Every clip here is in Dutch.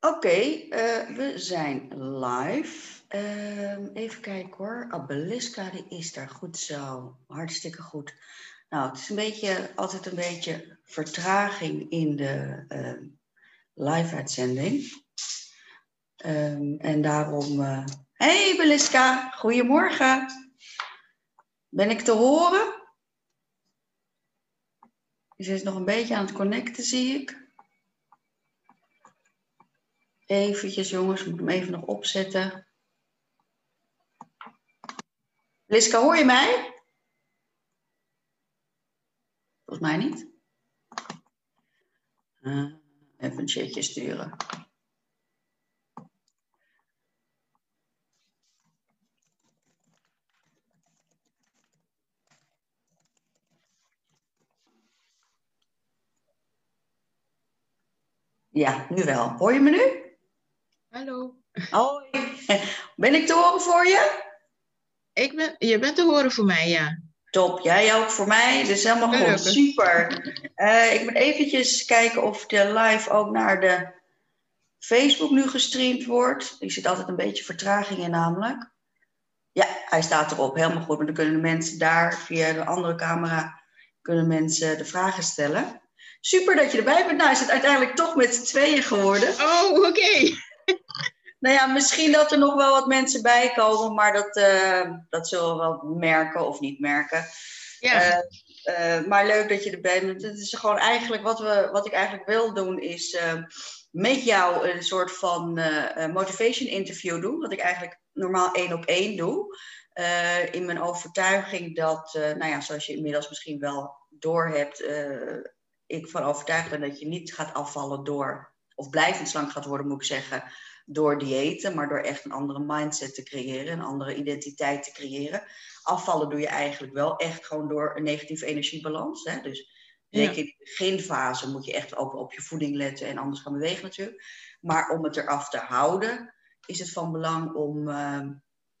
Oké, eh, we zijn live. Ehm, even kijken hoor. Abeliska, die is daar goed zo. Hartstikke goed. Nou, het is een beetje, altijd een beetje vertraging in de uh, live-uitzending. Um, en daarom... Uh... Hey Beliska, goedemorgen. Ben ik te horen? Je is nog een beetje aan het connecten, zie ik. Eventjes jongens, moet hem even nog opzetten. Liska, hoor je mij? Volgens mij niet. Uh, even een chatje sturen. Ja, nu wel. Hoor je me nu? Hallo. Hoi. Ben ik te horen voor je? Ik ben, je bent te horen voor mij, ja. Top, jij ook voor mij. Dus helemaal goed. Super. Uh, ik moet eventjes kijken of de live ook naar de Facebook nu gestreamd wordt. Die zit altijd een beetje vertraging in namelijk. Ja, hij staat erop. Helemaal goed. Maar dan kunnen de mensen daar via de andere camera kunnen mensen de vragen stellen. Super dat je erbij bent. Nou is het uiteindelijk toch met z'n tweeën geworden. Oh, oké. nou ja, misschien dat er nog wel wat mensen bij komen, maar dat, uh, dat zullen we wel merken of niet merken. Ja. Uh, uh, maar leuk dat je erbij bent. Het is gewoon eigenlijk wat, we, wat ik eigenlijk wil doen, is met jou een soort van motivation interview doen. Wat ik eigenlijk normaal één op één doe. in mijn overtuiging dat, nou ja, zoals je inmiddels misschien wel door hebt, ik van overtuigd ben dat je niet gaat afvallen door, of blijvend slank gaat worden, moet ik zeggen, door diëten, maar door echt een andere mindset te creëren, een andere identiteit te creëren. Afvallen doe je eigenlijk wel echt gewoon door een negatieve energiebalans. Hè? Dus zeker in de beginfase moet je echt ook op je voeding letten en anders gaan bewegen natuurlijk. Maar om het eraf te houden, is het van belang om uh,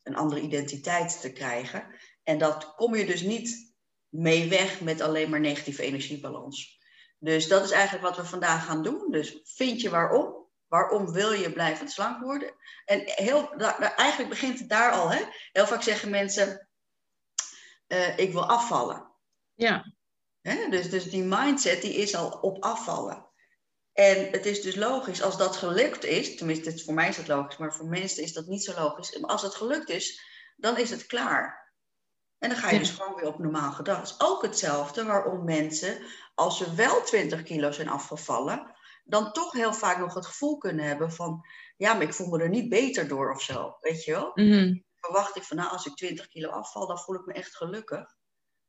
een andere identiteit te krijgen. En dat kom je dus niet mee weg met alleen maar negatieve energiebalans. Dus dat is eigenlijk wat we vandaag gaan doen. Dus vind je waarom? Waarom wil je blijvend slank worden? En heel, eigenlijk begint het daar al. Hè? Heel vaak zeggen mensen, uh, ik wil afvallen. Ja. Hè? Dus, dus die mindset die is al op afvallen. En het is dus logisch, als dat gelukt is, tenminste voor mij is dat logisch, maar voor mensen is dat niet zo logisch. Maar als het gelukt is, dan is het klaar. En dan ga je dus gewoon weer op normaal gedrag. Dat is ook hetzelfde waarom mensen, als ze wel 20 kilo zijn afgevallen, dan toch heel vaak nog het gevoel kunnen hebben van, ja, maar ik voel me er niet beter door of zo, weet je wel? Mm Verwacht ik van, nou, als ik 20 kilo afval, dan voel ik me echt gelukkig.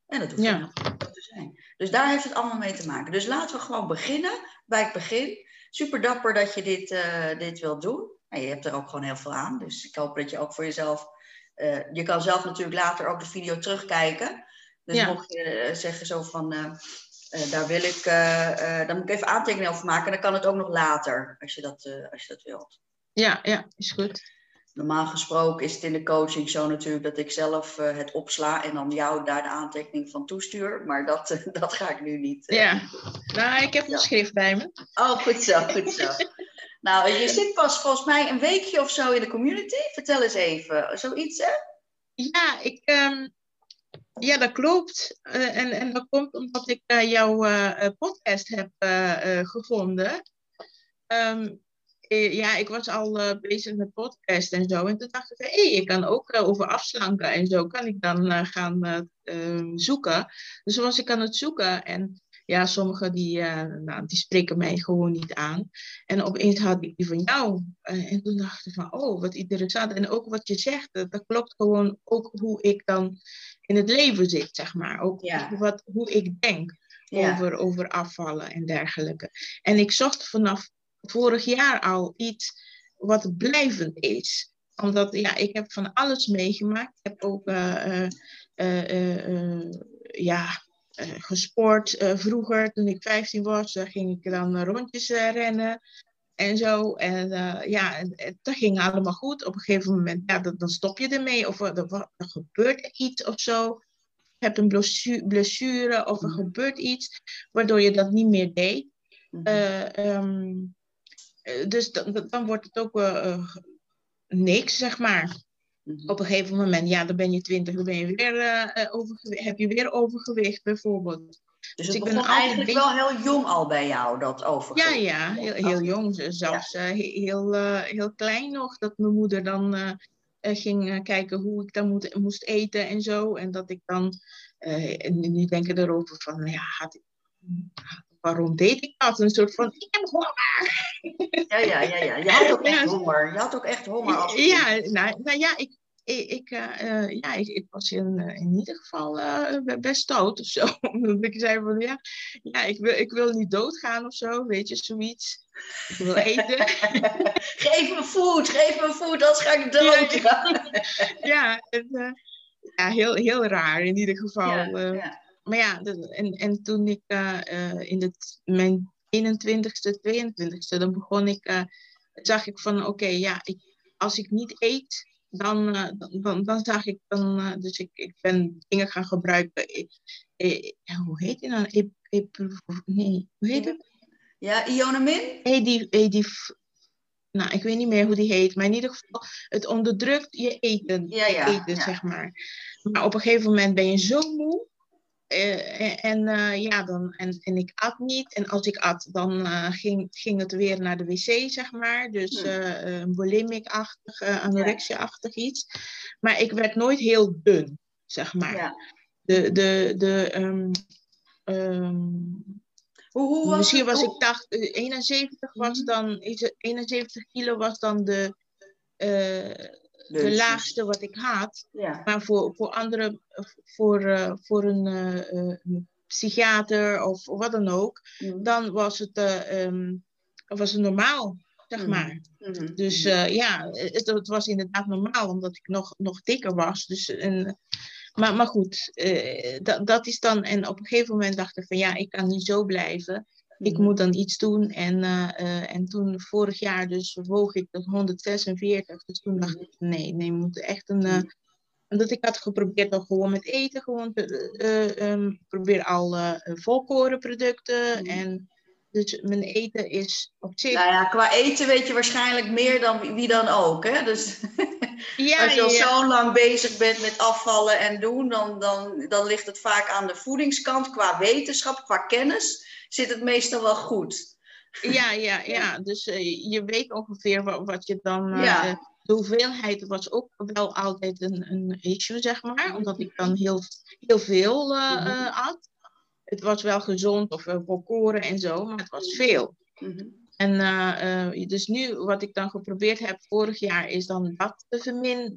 En dat hoeft ja. niet te zijn. Dus daar heeft het allemaal mee te maken. Dus laten we gewoon beginnen bij het begin. Super dapper dat je dit, uh, dit wilt doen. En je hebt er ook gewoon heel veel aan. Dus ik hoop dat je ook voor jezelf... Uh, je kan zelf natuurlijk later ook de video terugkijken. Dus ja. mocht je uh, zeggen zo van... Uh, daar wil ik, daar moet ik even aantekeningen over maken. En dan kan het ook nog later, als je dat, als je dat wilt. Ja, ja, is goed. Normaal gesproken is het in de coaching zo natuurlijk dat ik zelf het opsla en dan jou daar de aantekening van toestuur. Maar dat, dat ga ik nu niet. ja, nou, ik heb een ja. schrift bij me. Oh, goed zo, goed zo. nou, je zit pas volgens mij een weekje of zo in de community. Vertel eens even, zoiets hè? Ja, ik, um, ja, dat klopt. En, en dat komt omdat ik jouw podcast heb gevonden. Um, ja, ik was al bezig met podcast en zo. En toen dacht ik, hé, hey, ik kan ook over afslanken en zo kan ik dan gaan zoeken. Dus was ik aan het zoeken en ja, sommigen die, nou, die spreken mij gewoon niet aan. En opeens had ik die van jou. en toen dacht ik van, oh, wat interessant. En ook wat je zegt, dat klopt gewoon ook hoe ik dan in het leven zit, zeg maar. Ook ja. wat, hoe ik denk ja. over, over afvallen en dergelijke. En ik zocht vanaf vorig jaar al iets wat blijvend is. Omdat ja, ik heb van alles meegemaakt. Ik heb ook uh, uh, ja, gesport vroeger. Toen ik 15 was, ging ik dan rondjes rennen en zo. En ja, en, dat ging allemaal goed. Op een gegeven moment, ja, dan, dan stop je ermee. Of er, er, er gebeurt iets of zo. Je hebt een blessure of er mm. gebeurt iets waardoor je dat niet meer deed. Mm -hmm. um, dus dan, dan wordt het ook niks, zeg maar. Mhm. Op een gegeven moment, ja, dan ben je twintig, dan ben je weer, uh, heb je weer overgewicht bijvoorbeeld. Dus, dus ik ben eigenlijk wel heel jong al bij jou, dat overgewicht? Ja, ja, heel, heel jong. Zelfs ja. heel, heel klein nog, dat mijn moeder dan ging kijken hoe ik dan moet, moest eten en zo. En dat ik dan, nu denken erover van, ja, had ik, waarom deed ik dat? Een soort van, ik heb honger. Ja, ja, ja, ja. Je had ook echt honger. Je had ook echt honger. Ja, nou, nou ja, ik, ik, ik, uh, ja, ik, ik, was in, uh, in ieder geval uh, best dood of zo. Omdat ik zei van ja, ja ik, wil, ik wil niet doodgaan of zo, weet je, zoiets. Ik wil eten. geef me food, geef me food, anders ga ik dood. Ja, ja, en, ja heel, heel raar in ieder geval. Ja, ja. Maar ja, en, en toen ik in het, mijn 21ste, 22ste, dan begon ik, uh, zag ik van oké, ja, ik, als ik niet eet, dan, dan, dan, zag ik dan, dus ik, ik ben dingen gaan gebruiken. hoe heet die dan? E, e, nee, hoe heet het? Ja, Ionamin? Edif, Edif, nou, ik weet niet meer hoe die heet, maar in ieder geval, het onderdrukt je eten, ja, ja, eten ja. zeg maar. Maar op een gegeven moment ben je zo moe uh, en, uh, ja, dan, en, en ik at niet. En als ik at, dan uh, ging, ging het weer naar de wc, zeg maar. Dus een bulimic-achtig, anorexia-achtig iets. Maar ik werd nooit heel dun, zeg maar. Ja. De, de, de, um, um, hoe, hoe was misschien was ik dacht, 71 was mhm. dan, 71 kilo was dan de de laagste wat ik had. Ja. Maar voor, voor anderen, voor, uh, voor een, uh, een, psychiater of, of, wat dan ook, mm. dan was het, uh, um, was het normaal, zeg mm. maar. Mm. Dus ja, het, het, was inderdaad normaal, omdat ik nog, nog dikker was. Dus, en, maar, maar goed, dat, dat is dan, en op een gegeven moment dacht ik van ja, ik kan niet zo blijven ik moet dan iets doen. En, uh, en toen vorig jaar dus woog ik tot 146. Dus toen dacht ik, nee, nee, we moeten echt een... Uh, omdat ik had geprobeerd al gewoon met eten, gewoon te, um, probeer al volkorenproducten mhm. en dus mijn eten is op zich. Nou ja, qua eten weet je waarschijnlijk meer dan wie dan ook. Hè? Dus ja, als je al zo lang bezig bent met afvallen en doen, dan, dan, dan ligt het vaak aan de voedingskant. Qua wetenschap, qua kennis zit het meestal wel goed. Ja, ja, ja. Dus uh, je weet ongeveer wat, wat je dan. Uh, ja. de hoeveelheid was ook wel altijd een, een issue, zeg maar. Omdat ik dan heel, heel veel uh, at. Het was wel gezond of volkoren en zo, maar het was veel. Mm En dus nu, wat ik dan geprobeerd heb vorig jaar, is dan dat te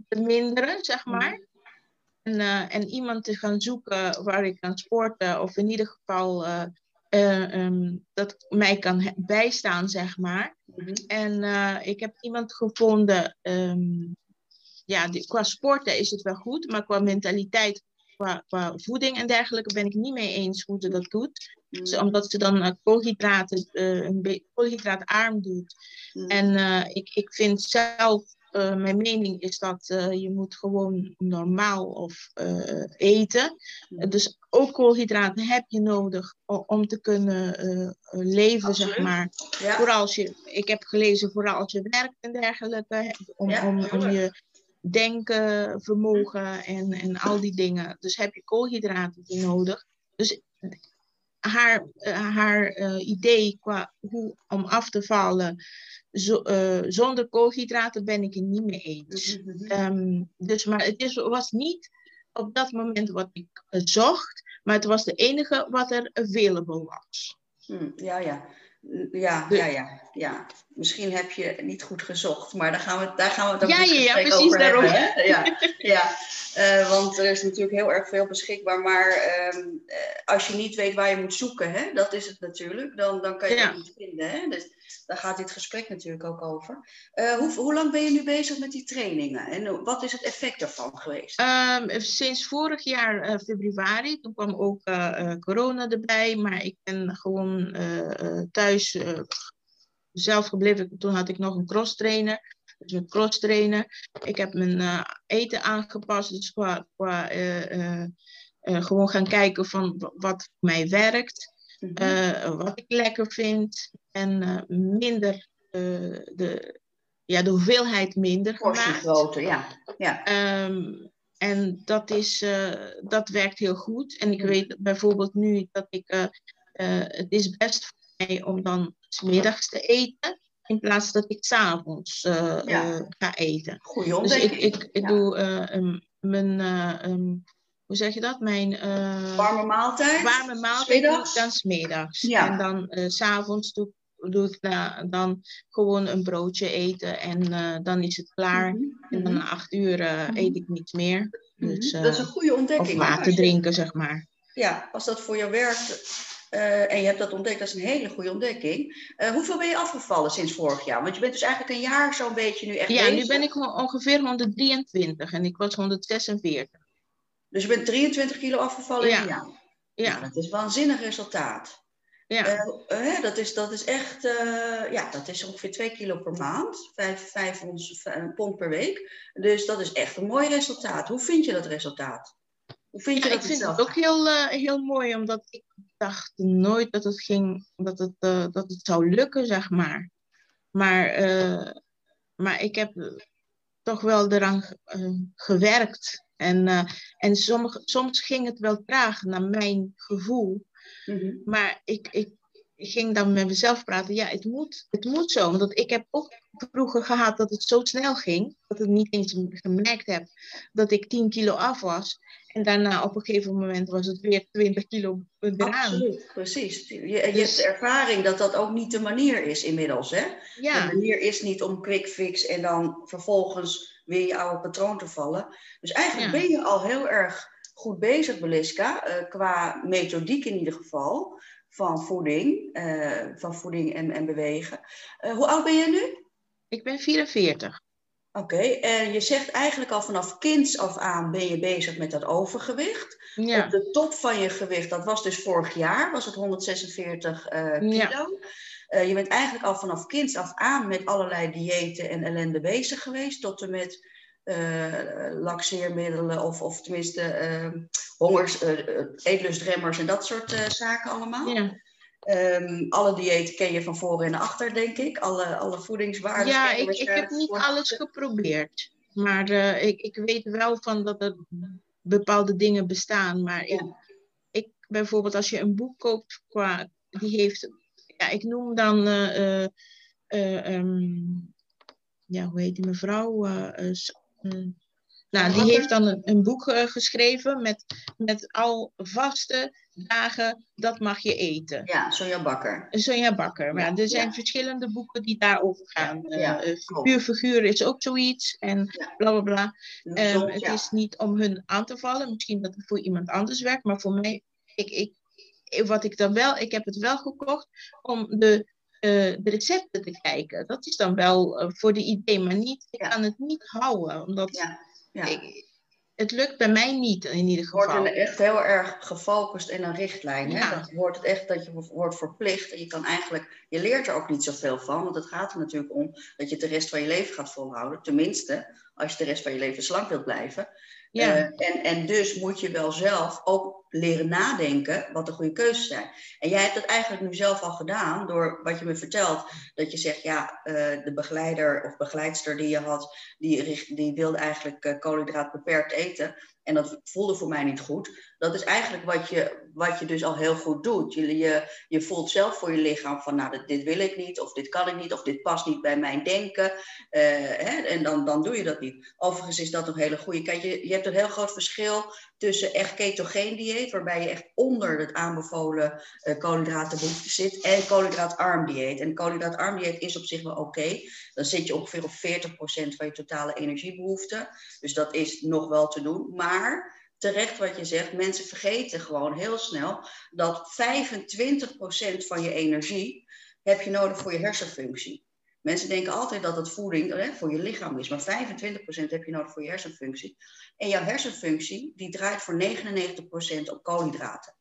verminderen, zeg mhm. maar. En, en iemand te gaan zoeken waar ik kan sporten, of in ieder geval um, dat mij kan bijstaan, zeg maar. Mhm. En ik heb iemand gevonden, um, ja, die, qua sporten is het wel goed, maar qua mentaliteit, qua, qua voeding en dergelijke ben ik niet mee eens hoe ze dat doet. Mm. Dus omdat ze dan uh, koolhydraten, een koolhydraatarm doet. Mm. En ik, ik vind zelf uh, mijn mening is dat uh, je moet gewoon normaal of uh, eten. Dus ook koolhydraten heb je nodig om te kunnen leven, Absoluut. zeg maar. Ja. Vooral als je, ik heb gelezen, vooral als je werkt en dergelijke, om, ja, om, om je denken, vermogen en, en al die dingen. Dus heb je koolhydraten nodig. Dus haar, haar idee qua hoe om af te vallen zo, uh, zonder koolhydraten ben ik het niet mee eens. Um, dus, maar het is, was niet op dat moment wat ik zocht, maar het was de enige wat er available was. Hmm, ja, ja. Ja, ja, ja, ja. Misschien heb je niet goed gezocht, maar daar gaan we, daar gaan we het ook ja, ja, ja, precies over daarom. hebben. Ja, ja. Uh, want er is natuurlijk heel erg veel beschikbaar, maar um, uh, als je niet weet waar je moet zoeken, hè, dat is het natuurlijk, dan, dan kan je ja. het niet vinden. Hè? Dus daar gaat dit gesprek natuurlijk ook over. Uh, hoe, hoe, lang ben je nu bezig met die trainingen en wat is het effect daarvan geweest? Um, sinds vorig jaar februari, toen kwam ook corona erbij, maar ik ben gewoon thuis zelf gebleven. Toen had ik nog een cross trainer. Dus met cross trainen. Ik heb mijn uh, eten aangepast. Dus qua, qua uh, uh, gewoon gaan kijken van wat voor mij werkt. Mm -hmm. wat ik lekker vind. En minder de, ja, de hoeveelheid minder Portie groter, ja. ja. Ehm, en dat, is, dat werkt heel goed. En ik mm. weet bijvoorbeeld nu dat ik, het is best mij om dan smiddags te eten in plaats dat ik s'avonds uh, ja. ga eten. Goeie dus ontdekking. Dus ik, ik, ik doe um, mijn, um, hoe zeg je dat? Mijn warme maaltijd. Warme maaltijd doe ik dan smiddags. Ja. En dan s s'avonds doe, doe ik dan gewoon een broodje eten en dan is het klaar. Mm -hmm. En dan na acht uur mm-hmm. eet ik niets meer. Dus, dat is een goede ontdekking. Of water drinken, zeg maar. Ja, als dat voor jou werkt, uh, en je hebt dat ontdekt, dat is een hele goede ontdekking. Uh, hoeveel ben je afgevallen sinds vorig jaar? Want je bent dus eigenlijk een jaar zo'n beetje nu echt Ja, bezig. nu ben ik ongeveer 123 en ik was 146. Dus je bent 23 kilo afgevallen ja. in een jaar? Ja. Nou, dat is een waanzinnig resultaat. Ja. Uh, dat, is, dat is echt, ja, dat is ongeveer 2 kilo per maand, 5, 5 pond per week. Dus dat is echt een mooi resultaat. Hoe vind je dat resultaat? Hoe vind je ja, dat ik vind het ook heel, heel mooi, omdat ik dacht nooit dat het ging, dat het, uh, dat het zou lukken, zeg maar. Maar, uh, maar ik heb toch wel eraan uh, gewerkt. En, en sommige, soms ging het wel traag naar mijn gevoel. Mm -hmm. Maar ik, ik ging dan met mezelf praten. Ja, het moet, het moet zo. Want ik heb ook vroeger gehad dat het zo snel ging. Dat ik niet eens gemerkt heb dat ik 10 kilo af was. En daarna op een gegeven moment was het weer 20 kilo eraan. Absoluut, precies. Je, je dus... hebt ervaring dat dat ook niet de manier is inmiddels. Hè? Ja. De manier is niet om quick fix en dan vervolgens weer je oude patroon te vallen. Dus eigenlijk ja. ben je al heel erg goed bezig, Beliska, uh, qua methodiek in ieder geval, van voeding, uh, van voeding en, en bewegen. Uh, hoe oud ben je nu? Ik ben 44. Oké, okay. en je zegt eigenlijk al vanaf kinds af aan ben je bezig met dat overgewicht. Ja. Op de top van je gewicht, dat was dus vorig jaar, was het 146 uh, kilo. Ja. Uh, je bent eigenlijk al vanaf kinds af aan met allerlei diëten en ellende bezig geweest, tot en met laxeermiddelen of, of tenminste hongers, eetlustremmers en dat soort zaken allemaal. Ja. Um, alle diëten ken je van voor en achter, denk ik. Alle, alle voedingswaarden. Ja, ik, ik heb niet alles geprobeerd. Maar uh, ik, ik weet wel van dat er bepaalde dingen bestaan. Maar ja. ik, ik, bijvoorbeeld als je een boek koopt, qua, die heeft, ja, ik noem dan, uh, uh, um, ja, hoe heet die mevrouw? Nou, die heeft dan een, een boek geschreven met, met al vaste dagen, dat mag je eten. Ja, Sonja Bakker. Sonja Bakker. Maar ja, er zijn ja. verschillende boeken die daarover gaan. Ja, uh, figuur, figuur is ook zoiets. En bla bla bla. Um, het is niet om hun aan te vallen. Misschien dat het voor iemand anders werkt. Maar voor mij, ik, ik, wat ik dan wel, ik heb het wel gekocht om de, de recepten te kijken. Dat is dan wel uh, voor de idee, maar niet, ik kan het niet houden. Omdat ik, het lukt bij mij niet in ieder geval. Het wordt echt heel erg gefocust in een richtlijn. Hè? Ja. Dat wordt het echt dat je wordt verplicht. En je kan eigenlijk, je leert er ook niet zoveel van. Want het gaat er natuurlijk om dat je de rest van je leven gaat volhouden. Tenminste, als je de rest van je leven slank wilt blijven. Ja. Uh, en, en dus moet je wel zelf ook leren nadenken wat de goede keuzes zijn. En jij hebt dat eigenlijk nu zelf al gedaan door wat je me vertelt. Dat je zegt, ja, uh, de begeleider of begeleidster die je had, die, die wilde eigenlijk uh, koolhydraat beperkt eten. En dat voelde voor mij niet goed. Dat is eigenlijk wat je, wat je dus al heel goed doet. Je, je, je voelt zelf voor je lichaam van, nou, dit, wil ik niet, of dit kan ik niet, of dit past niet bij mijn denken. Uh, hè, en dan, dan doe je dat niet. Overigens is dat een hele goede. Kijk, je, je hebt een heel groot verschil tussen echt ketogeen dieet, waarbij je echt onder het aanbevolen uh, koolhydratenbehoefte zit, en koolhydraatarm dieet. En koolhydraatarm dieet is op zich wel oké. Dan zit je ongeveer op 40% van je totale energiebehoefte. Dus dat is nog wel te doen. Maar terecht wat je zegt, mensen vergeten gewoon heel snel dat 25% van je energie heb je nodig voor je hersenfunctie. Mensen denken altijd dat het voeding hè, voor je lichaam is, maar 25% heb je nodig voor je hersenfunctie. En jouw hersenfunctie die draait voor 99% op koolhydraten.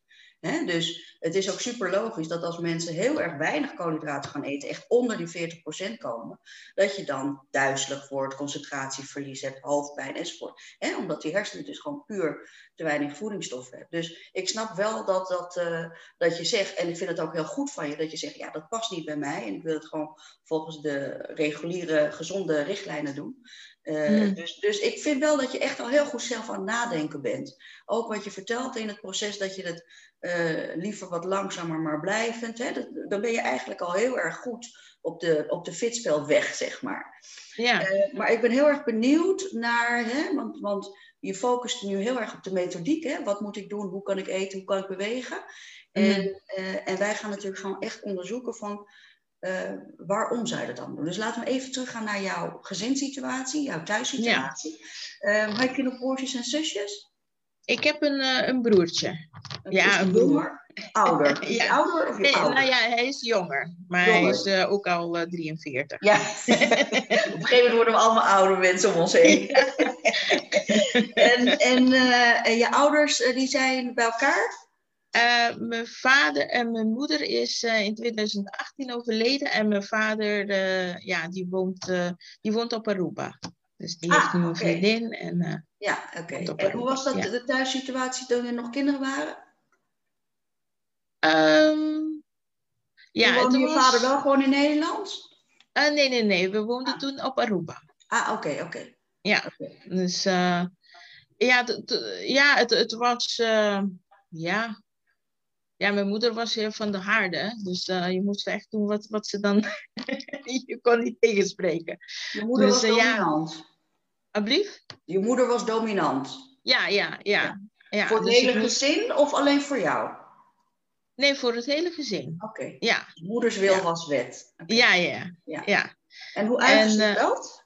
Dus het is ook super logisch dat als mensen heel erg weinig koolhydraten gaan eten, echt onder die 40% komen, dat je dan duizelig wordt, concentratieverlies hebt, hoofdpijn enzovoort. Hè? Omdat die hersenen dus gewoon puur te weinig voedingsstoffen hebben. Dus ik snap wel dat, dat, uh, dat je zegt, en ik vind het ook heel goed van je, dat je zegt, ja, dat past niet bij mij en ik wil het gewoon volgens de reguliere, gezonde richtlijnen doen. Uh, dus, dus ik vind wel dat je echt al heel goed zelf aan het nadenken bent. Ook wat je vertelt in het proces, dat je het uh, liever wat langzamer maar blijvend. Hè? Dat, dan ben je eigenlijk al heel erg goed op de, op de fitspelweg, zeg maar. Ja. Uh, maar ik ben heel erg benieuwd naar, hè, want, want je focust nu heel erg op de methodiek. Hè? Wat moet ik doen? Hoe kan ik eten? Hoe kan ik bewegen? Mm. En, en wij gaan natuurlijk gewoon echt onderzoeken van uh, waarom zou je dat dan doen? Dus laten we even teruggaan naar jouw gezinssituatie, jouw thuissituatie. Ja. Heb je nog broertjes en zusjes? Ik heb een, uh, een broertje. Een ja, een broer. Ouder. Is ja. ouder of je nee, ouder? Nou ja, hij is jonger. Maar jonger. hij is uh, ook al 43. Ja. Op een gegeven moment worden we allemaal ouder mensen om ons heen. en en je ouders, die zijn bij elkaar? Mijn vader en mijn moeder is in 2018 overleden. En mijn vader, ja, die woont, die woont op Aruba. Dus die ah, heeft nu een okay. vriendin. En, ja, oké. Okay. En hoe was dat ja. de thuissituatie toen er nog kinderen waren? Um, ja, toen woonde je was... vader wel gewoon in Nederland? nee, nee, nee. We woonden ah. toen op Aruba. Ah, oké, okay, oké. Ja, dus ja, ja het, het was... ja, ja, mijn moeder was heel van de harde. Dus uh, je moest echt doen wat, wat ze dan... je kon niet tegenspreken. Je moeder dus, was uh, dominant? Ja. Alblieft? Je moeder was dominant? Ja, ja, ja. ja. Voor het dus hele gezin of alleen voor jou? Nee, voor het hele gezin. Oké. Okay. Ja. Moeders wil ja. was wet. Okay. Ja, ja, ja, ja. En hoe uitte zich uh, dat?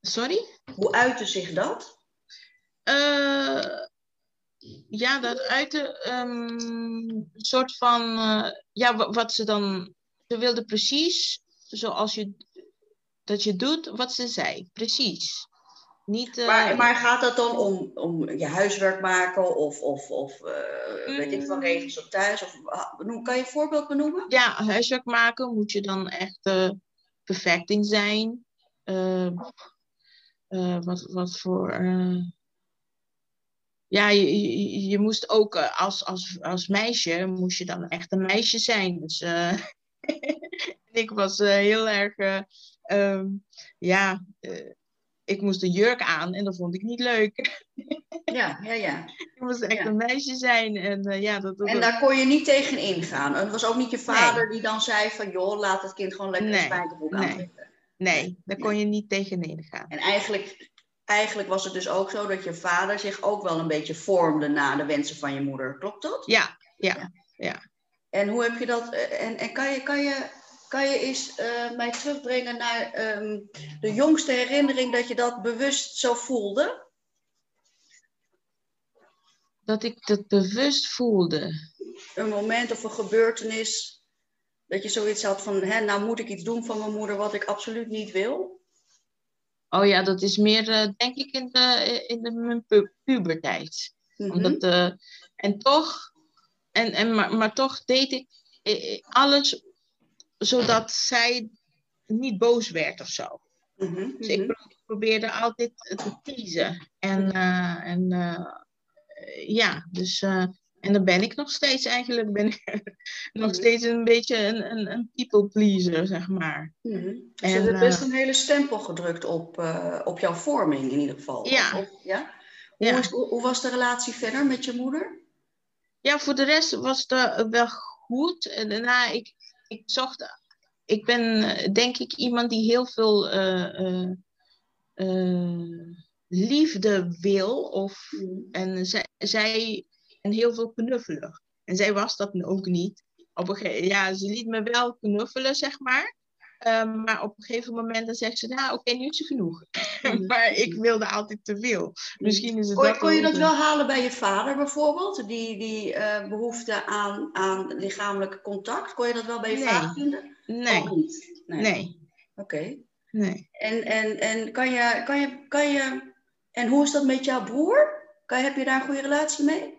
Sorry? Hoe uitte zich dat? Uh, ja, dat uitte um, een soort van, uh, ja, wat ze dan, ze wilde precies zoals je, dat je doet wat ze zei, precies. Niet, uh, maar, maar gaat dat dan om, om je huiswerk maken of, of, of uh, weet ik van regels op thuis? Of, kan je een voorbeeld benoemen? Ja, huiswerk maken moet je dan echt perfecting zijn. wat, wat voor ja, je, je, moest ook uh, als, als, als meisje, moest je dan echt een meisje zijn. Dus uh, ik was uh, heel erg, um, ja, ik moest een jurk aan en dat vond ik niet leuk. ja, ja, ja. Ik moest echt ja. een meisje zijn. En, ja, dat, dat, en daar kon je niet tegen ingaan. Het was ook niet je vader nee. die dan zei van, joh, laat het kind gewoon lekker nee. een spijkerbroek nee. aantrekken. Nee, daar kon je niet tegenin gaan. En eigenlijk eigenlijk was het dus ook zo dat je vader zich ook wel een beetje vormde na de wensen van je moeder. Klopt dat? Ja, ja, ja. En hoe heb je dat? Eh, en, en kan, je, kan, je, kan je eens uh, mij terugbrengen naar um, de jongste herinnering dat je dat bewust zo voelde? Dat ik dat bewust voelde. Een moment of een gebeurtenis dat je zoiets had van, hè, nou moet ik iets doen van mijn moeder wat ik absoluut niet wil? Oh ja, dat is meer, uh, denk ik, in de, in de mijn pu puberteit. Mm -hmm. Omdat, uh, en toch, en, en, maar, maar toch deed ik eh, alles zodat zij niet boos werd of zo. Mm -hmm. Dus ik probeerde altijd te teasen. En, uh, en ja, dus en dan ben ik nog steeds eigenlijk ben ik nog steeds een beetje een, een, een people pleaser, zeg maar. Mm -hmm. En, je hebt best een hele stempel gedrukt op, op jouw vorming in ieder geval. Ja. Of, ja? Hoe, ja. Is, hoe, was de relatie verder met je moeder? Ja, voor de rest was het wel goed. En daarna, ik, ik zocht... Ik ben denk ik iemand die heel veel uh, liefde wil. Of, mm. En zij, zij en heel veel knuffelen. En zij was dat ook niet. Op een gegeven, ja, ze liet me wel knuffelen, zeg maar. Um, maar op een gegeven moment dan zegt ze, nou oké, okay, nu is het genoeg. maar ik wilde altijd te veel. Misschien is het kon, dat kon je dat wel halen bij je vader bijvoorbeeld? Die, die uh, behoefte aan, aan lichamelijk contact? Kon je dat wel bij je nee. vader vinden? Nee. Oh, niet? Nee. nee. Oké. Okay. Nee. En, en, en, kan je, kan je, kan je, en hoe is dat met jouw broer? Kan je, heb je daar een goede relatie mee?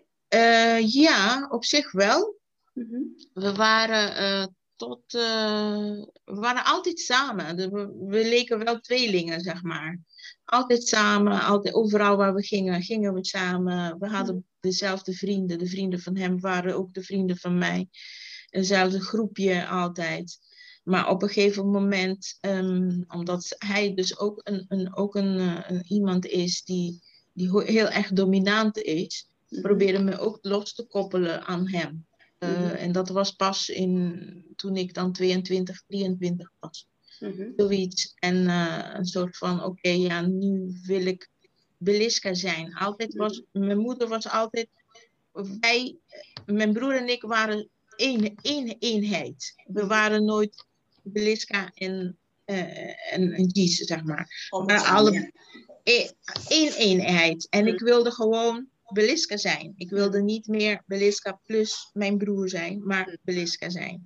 ja, op zich wel. Mhm. We waren tot. we waren altijd samen. We, we leken wel tweelingen, zeg maar altijd samen, altijd, overal waar we gingen, gingen we samen. We hadden dezelfde vrienden. De vrienden van hem waren ook de vrienden van mij. Eenzelfde groepje altijd. Maar op een gegeven moment, um, omdat hij dus ook, een, een, ook een, eh, een, iemand is die, die heel erg dominant is, mm probeerde me ook los te koppelen aan hem. Uh, En dat was pas in, toen ik dan 22, 23 was. Mm Zoiets. En uh, een soort van, oké, ja, nu wil ik Beliska zijn. Altijd was, mijn moeder was altijd, wij, mijn broer en ik waren één, één eenheid. We waren nooit Beliska en, uh, en, en Jesus, zeg maar. maar alle, één, één eenheid. En ik wilde gewoon Beliska zijn. Ik wilde niet meer Beliska plus mijn broer zijn, maar Beliska zijn.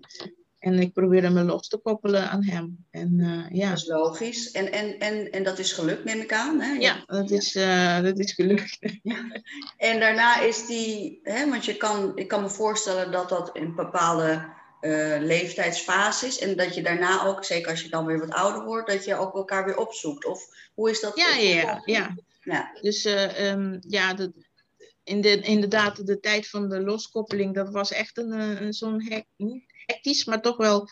En ik probeerde me los te koppelen aan hem. En, uh, ja. Dat is logisch. En, en, en, en dat is gelukt, neem ik aan. Hè? Ja, dat is, uh, dat is gelukt. Ja. En daarna is die, hè, want je kan, ik kan me voorstellen dat dat in bepaalde uh, leeftijdsfase is. En dat je daarna ook, zeker als je dan weer wat ouder wordt, dat je ook elkaar weer opzoekt. Of hoe is dat? Ja, ja, ja. ja. Dus um, ja, de, in de, inderdaad, de tijd van de loskoppeling, dat was echt een, een zo'n hek, hectisch, maar toch wel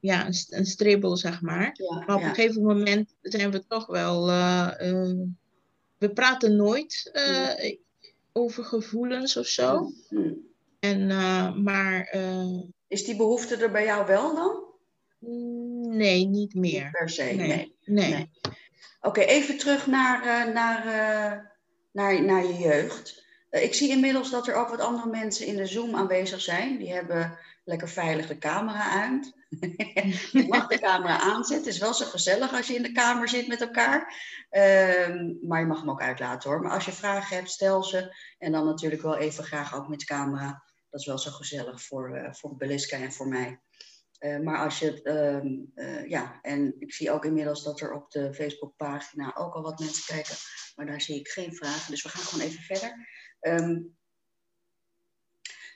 ja, een, een stribbel, zeg maar. maar op een gegeven moment zijn we toch wel. Uh, uh, we praten nooit uh, over gevoelens of zo. En, maar. Is die behoefte er bij jou wel dan? Nee, niet meer. Niet per se, nee. nee. nee. nee. Oké, okay, even terug naar, naar, naar, naar je jeugd. Ik zie inmiddels dat er ook wat andere mensen in de Zoom aanwezig zijn. Die hebben lekker veilig de camera uit. je mag de camera aanzetten. Het is wel zo gezellig als je in de kamer zit met elkaar. Um, maar je mag hem ook uitlaten hoor. Maar als je vragen hebt, stel ze. En dan natuurlijk wel even graag ook met camera. Dat is wel zo gezellig voor, uh, voor Beliska en voor mij. Uh, maar als je, uh, ja, en ik zie ook inmiddels dat er op de Facebookpagina ook al wat mensen kijken, maar daar zie ik geen vragen, dus we gaan gewoon even verder. Um,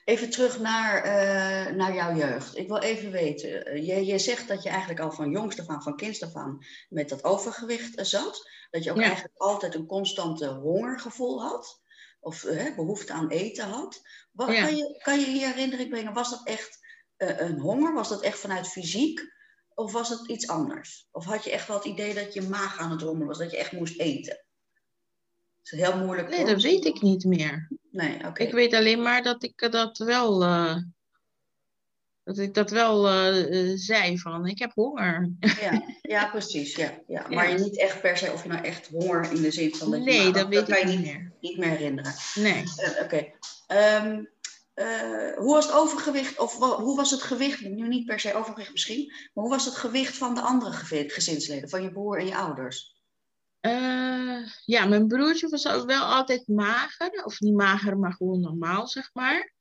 Even terug naar, uh, naar jouw jeugd. Ik wil even weten, uh, je, je zegt dat je eigenlijk al van jongste van, van kinds af aan met dat overgewicht uh, zat. Dat je ook ja. eigenlijk altijd een constante hongergevoel had. Of behoefte aan eten had. Wat, ja. kan, je, kan je je herinnering brengen, was dat echt een honger? Was dat echt vanuit fysiek? Of was het iets anders? Of had je echt wel het idee dat je maag aan het rommelen was, dat je echt moest eten? Dat is heel moeilijk. Nee, dat weet ik niet meer. Nee, oké. Okay. Ik weet alleen maar dat ik dat wel, uh, dat ik dat wel uh, zei van, ik heb honger. Ja, ja precies. Ja, ja. Maar ja. je niet echt per se of je nou echt honger in de zin van dat Nee, je, dat weet dat ik niet meer. Niet meer herinneren. Nee. Uh, oké. Okay. Um, hoe was het overgewicht, of hoe was het gewicht, nu niet per se overgewicht misschien, maar hoe was het gewicht van de andere gezinsleden, van je broer en je ouders? Uh, ja, mijn broertje was wel altijd mager. Of niet mager, maar gewoon normaal, zeg maar.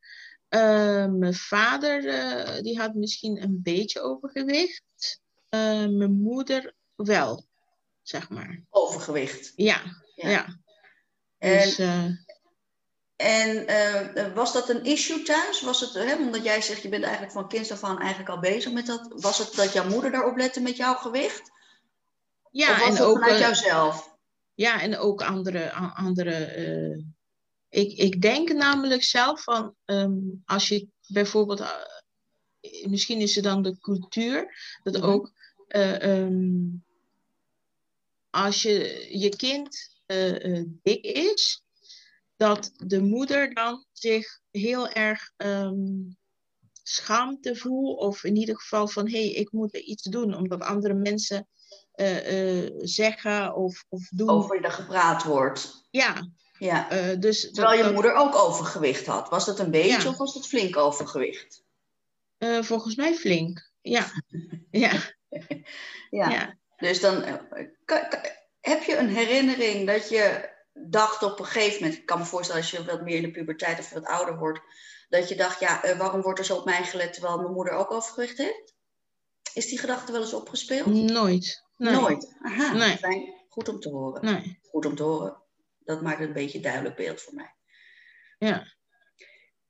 Uh, mijn vader, uh, die had misschien een beetje overgewicht. mijn moeder wel, zeg maar. Overgewicht? Ja, ja. ja. En, dus, en was dat een issue thuis? Was het, hè, omdat jij zegt, je bent eigenlijk van kinds af aan eigenlijk al bezig met dat. Was het dat jouw moeder daarop lette met jouw gewicht? Ja, en ook vanuit jouzelf? Ja, en ook andere. andere uh, ik, ik denk namelijk zelf van um, als je bijvoorbeeld. Uh, misschien is het dan de cultuur dat Mhm. ook. Uh, um, als je je kind dik is, dat de moeder dan zich heel erg um, schaamte voelt, of in ieder geval van hé, hey, ik moet er iets doen, omdat andere mensen zeggen of, of doen. Over je gepraat wordt. Ja. ja. Uh, dus Terwijl dat, je moeder ook overgewicht had. Was dat een beetje ja. of was dat flink overgewicht? volgens mij flink, ja. ja. ja. ja. Dus dan heb je een herinnering dat je dacht op een gegeven moment, ik kan me voorstellen als je wat meer in de puberteit of wat ouder wordt, dat je dacht, ja, waarom wordt er zo op mij gelet terwijl mijn moeder ook overgewicht heeft? Is die gedachte wel eens opgespeeld? Nooit. Nee. Nooit. Aha, nee. fijn. Goed om te horen. Nee. Goed om te horen. Dat maakt een beetje een duidelijk beeld voor mij. Ja.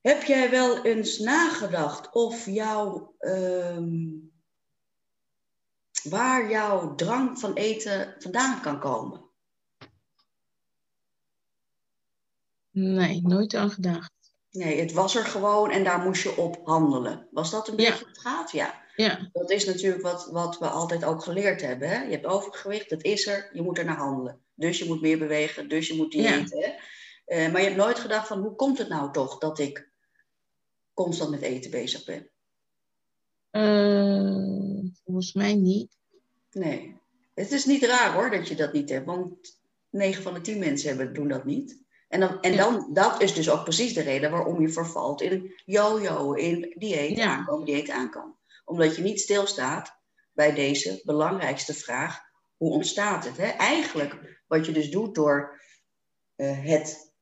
Heb jij wel eens nagedacht of jouw, ehm, waar jouw drang van eten vandaan kan komen? Nee, nooit aan gedacht. Nee, het was er gewoon en daar moest je op handelen. Was dat een beetje het gaat? Ja. Ja. Dat is natuurlijk wat, wat we altijd ook geleerd hebben. Hè? Je hebt overgewicht, dat is er, je moet er naar handelen. Dus je moet meer bewegen, dus je moet diëten. Ja. Uh, maar je hebt nooit gedacht van, hoe komt het nou toch dat ik constant met eten bezig ben? Uh, volgens mij niet. Nee. Het is niet raar hoor dat je dat niet hebt, want 9 van de 10 mensen hebben, doen dat niet. En, dan, en dan, dat is dus ook precies de reden waarom je vervalt in yo-yo, in dieet ja. aankomen, dieet aankomen. Omdat je niet stilstaat bij deze belangrijkste vraag, hoe ontstaat het? Hè? Eigenlijk wat je dus doet door uh, het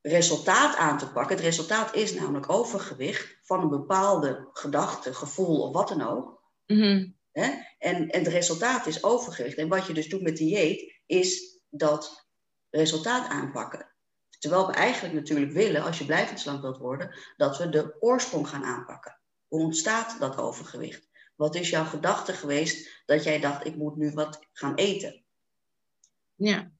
resultaat aan te pakken. Het resultaat is namelijk overgewicht van een bepaalde gedachte, gevoel of wat dan ook. Mm -hmm. Hè? En, en het resultaat is overgewicht. En wat je dus doet met dieet, is dat resultaat aanpakken. Terwijl we eigenlijk natuurlijk willen, als je blijvend slank wilt worden, dat we de oorsprong gaan aanpakken. Hoe ontstaat dat overgewicht? Wat is jouw gedachte geweest dat jij dacht, ik moet nu wat gaan eten? Ja.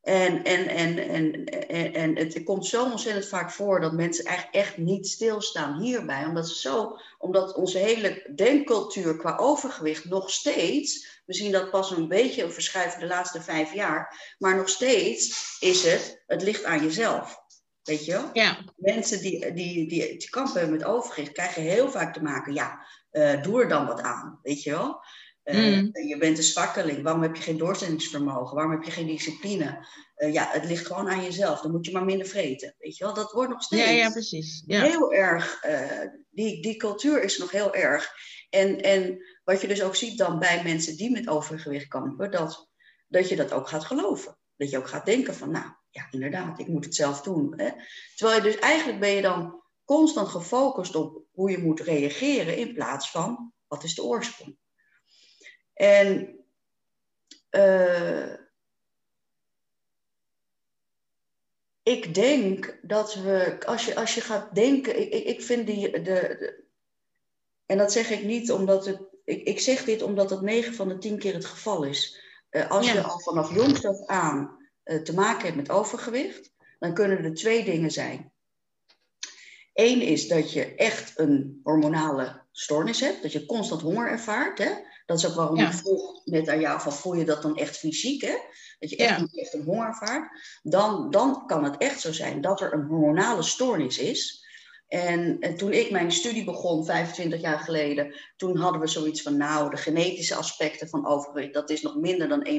En, en, en, en, en, en het komt zo ontzettend vaak voor dat mensen eigenlijk echt niet stilstaan hierbij. Omdat, ze zo, omdat onze hele denkcultuur qua overgewicht nog steeds, we zien dat pas een beetje een verschuiving de laatste vijf jaar, maar nog steeds is het, het ligt aan jezelf. Weet je wel? Ja. Mensen die, die, die, die kampen hebben met overgewicht krijgen heel vaak te maken, ja, uh, doe er dan wat aan. Weet je wel? Uh, mm. Je bent een zwakkeling. Waarom heb je geen doorzettingsvermogen? Waarom heb je geen discipline? Uh, ja, het ligt gewoon aan jezelf. Dan moet je maar minder vreten. Weet je wel? Dat wordt nog steeds ja, ja, precies. Ja. heel erg. Die, die cultuur is nog heel erg. En, en wat je dus ook ziet dan bij mensen die met overgewicht kampen, dat, dat je dat ook gaat geloven. Dat je ook gaat denken van, nou ja, inderdaad, ik moet het zelf doen. Hè? Terwijl je dus eigenlijk ben je dan constant gefocust op hoe je moet reageren in plaats van wat is de oorsprong. En uh, ik denk dat we, als je, als je gaat denken, ik, ik vind die, de, de, en dat zeg ik niet omdat het, ik, ik zeg dit omdat het 9 van de 10 keer het geval is. Uh, als ja. je al vanaf jongs af aan te maken hebt met overgewicht, dan kunnen er twee dingen zijn. Eén is dat je echt een hormonale stoornis hebt, dat je constant honger ervaart. Hè? Dat is ook waarom ja. ik vroeg net aan jou van voel je dat dan echt fysiek, hè? Dat je echt, ja. echt een honger ervaart. Dan, dan kan het echt zo zijn dat er een hormonale stoornis is. En, en, toen ik mijn studie begon, 25 jaar geleden, toen hadden we zoiets van, nou, de genetische aspecten van overgewicht, dat is nog minder dan 1%.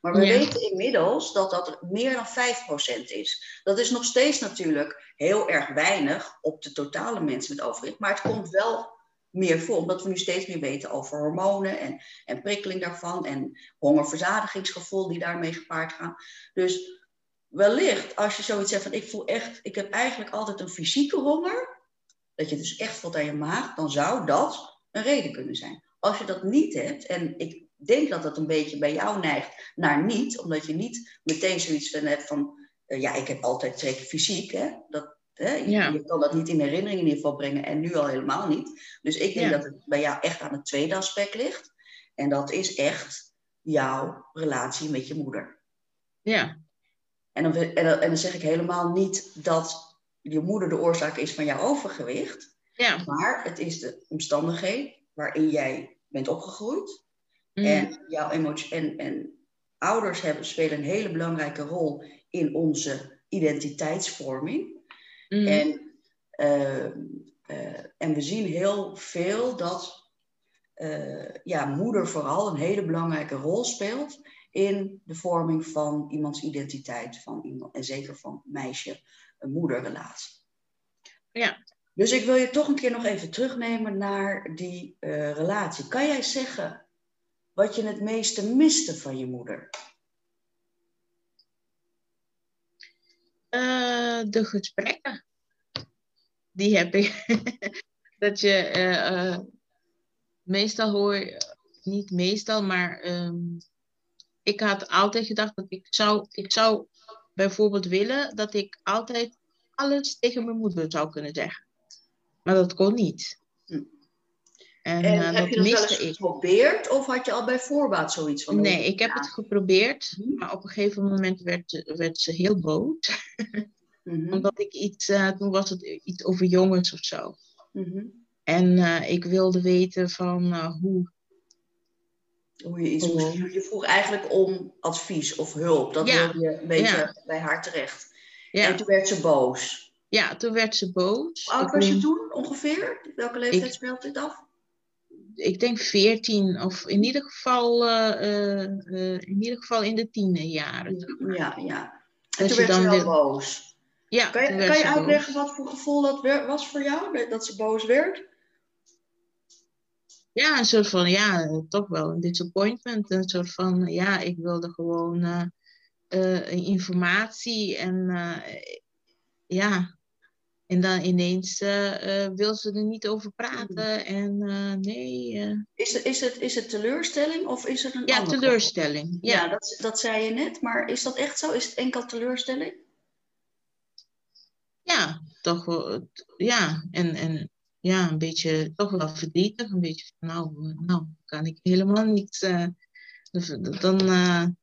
Maar we ja. weten inmiddels dat dat meer dan 5% is. Dat is nog steeds natuurlijk heel erg weinig op de totale mensen met overgewicht, maar het komt wel meer voor, omdat we nu steeds meer weten over hormonen en, en prikkeling daarvan en hongerverzadigingsgevoel die daarmee gepaard gaan. Dus wellicht als je zoiets zegt van ik voel echt, ik heb eigenlijk altijd een fysieke honger, dat je dus echt voelt aan je maag, dan zou dat een reden kunnen zijn. Als je dat niet hebt, en ik denk dat dat een beetje bij jou neigt naar niet, omdat je niet meteen zoiets van hebt van, uh, ja, ik heb altijd zeker fysiek, hè? Dat, hè? Je, Ja. je kan dat niet in herinnering in ieder geval brengen en nu al helemaal niet. Dus ik denk Ja. dat het bij jou echt aan het tweede aspect ligt. En dat is echt jouw relatie met je moeder. Ja, En dan, en, dan, en dan zeg ik helemaal niet dat je moeder de oorzaak is van jouw overgewicht. ja. Maar het is de omstandigheid waarin jij bent opgegroeid. Mm. En, jouw emotie, en, en ouders hebben, spelen een hele belangrijke rol in onze identiteitsvorming. Mm. En, eh, eh, en we zien heel veel dat eh, ja, moeder vooral een hele belangrijke rol speelt in de vorming van iemands identiteit, van iemand, en zeker van meisje-moederrelatie. Ja. Dus ik wil je toch een keer nog even terugnemen naar die eh, relatie. Kan jij zeggen wat je het meeste miste van je moeder? Eh, de gesprekken. Die heb ik. dat je eh, eh, meestal hoor, niet meestal, maar ehm, ik had altijd gedacht dat ik zou, ik zou bijvoorbeeld willen dat ik altijd alles tegen mijn moeder zou kunnen zeggen. Maar dat kon niet. Hm. En, en uh, heb je dat wel eens geprobeerd of had je al bij voorbaat zoiets van? Nee, ik heb het geprobeerd, hm. maar op een gegeven moment werd, werd ze heel boos. Mhm. Omdat ik iets, uh, toen was het iets over jongens of zo. Mhm. En uh, ik wilde weten van hoe. Hoe je iets moest Je vroeg eigenlijk om advies of hulp. Dat ja. wilde je een beetje ja. bij haar terecht. Ja. En toen werd ze boos. Ja, toen werd ze boos. Hoe oud was je toen ongeveer? Welke leeftijd ik, speelt dit af? Ik denk 14 of in ieder geval, uh, uh, in, ieder geval in de tienerjaren. Ja, ja. En toen werd ze wel boos. Ja, kan je, kan je uitleggen boos. wat voor gevoel dat was voor jou, dat ze boos werd? Ja, een soort van, ja, toch wel een disappointment. Een soort van, ja, ik wilde gewoon uh, informatie en ja, en dan ineens wil ze er niet over praten. En uh, nee. Is, het, is, het, is het teleurstelling of is het een Ja, teleurstelling. Ja, ja dat, dat zei je net. Maar is dat echt zo? Is het enkel teleurstelling? Ja, toch wel. Ja, en, en ja, een beetje toch wel verdrietig. Een beetje van, nou, nou kan ik helemaal niets. dan,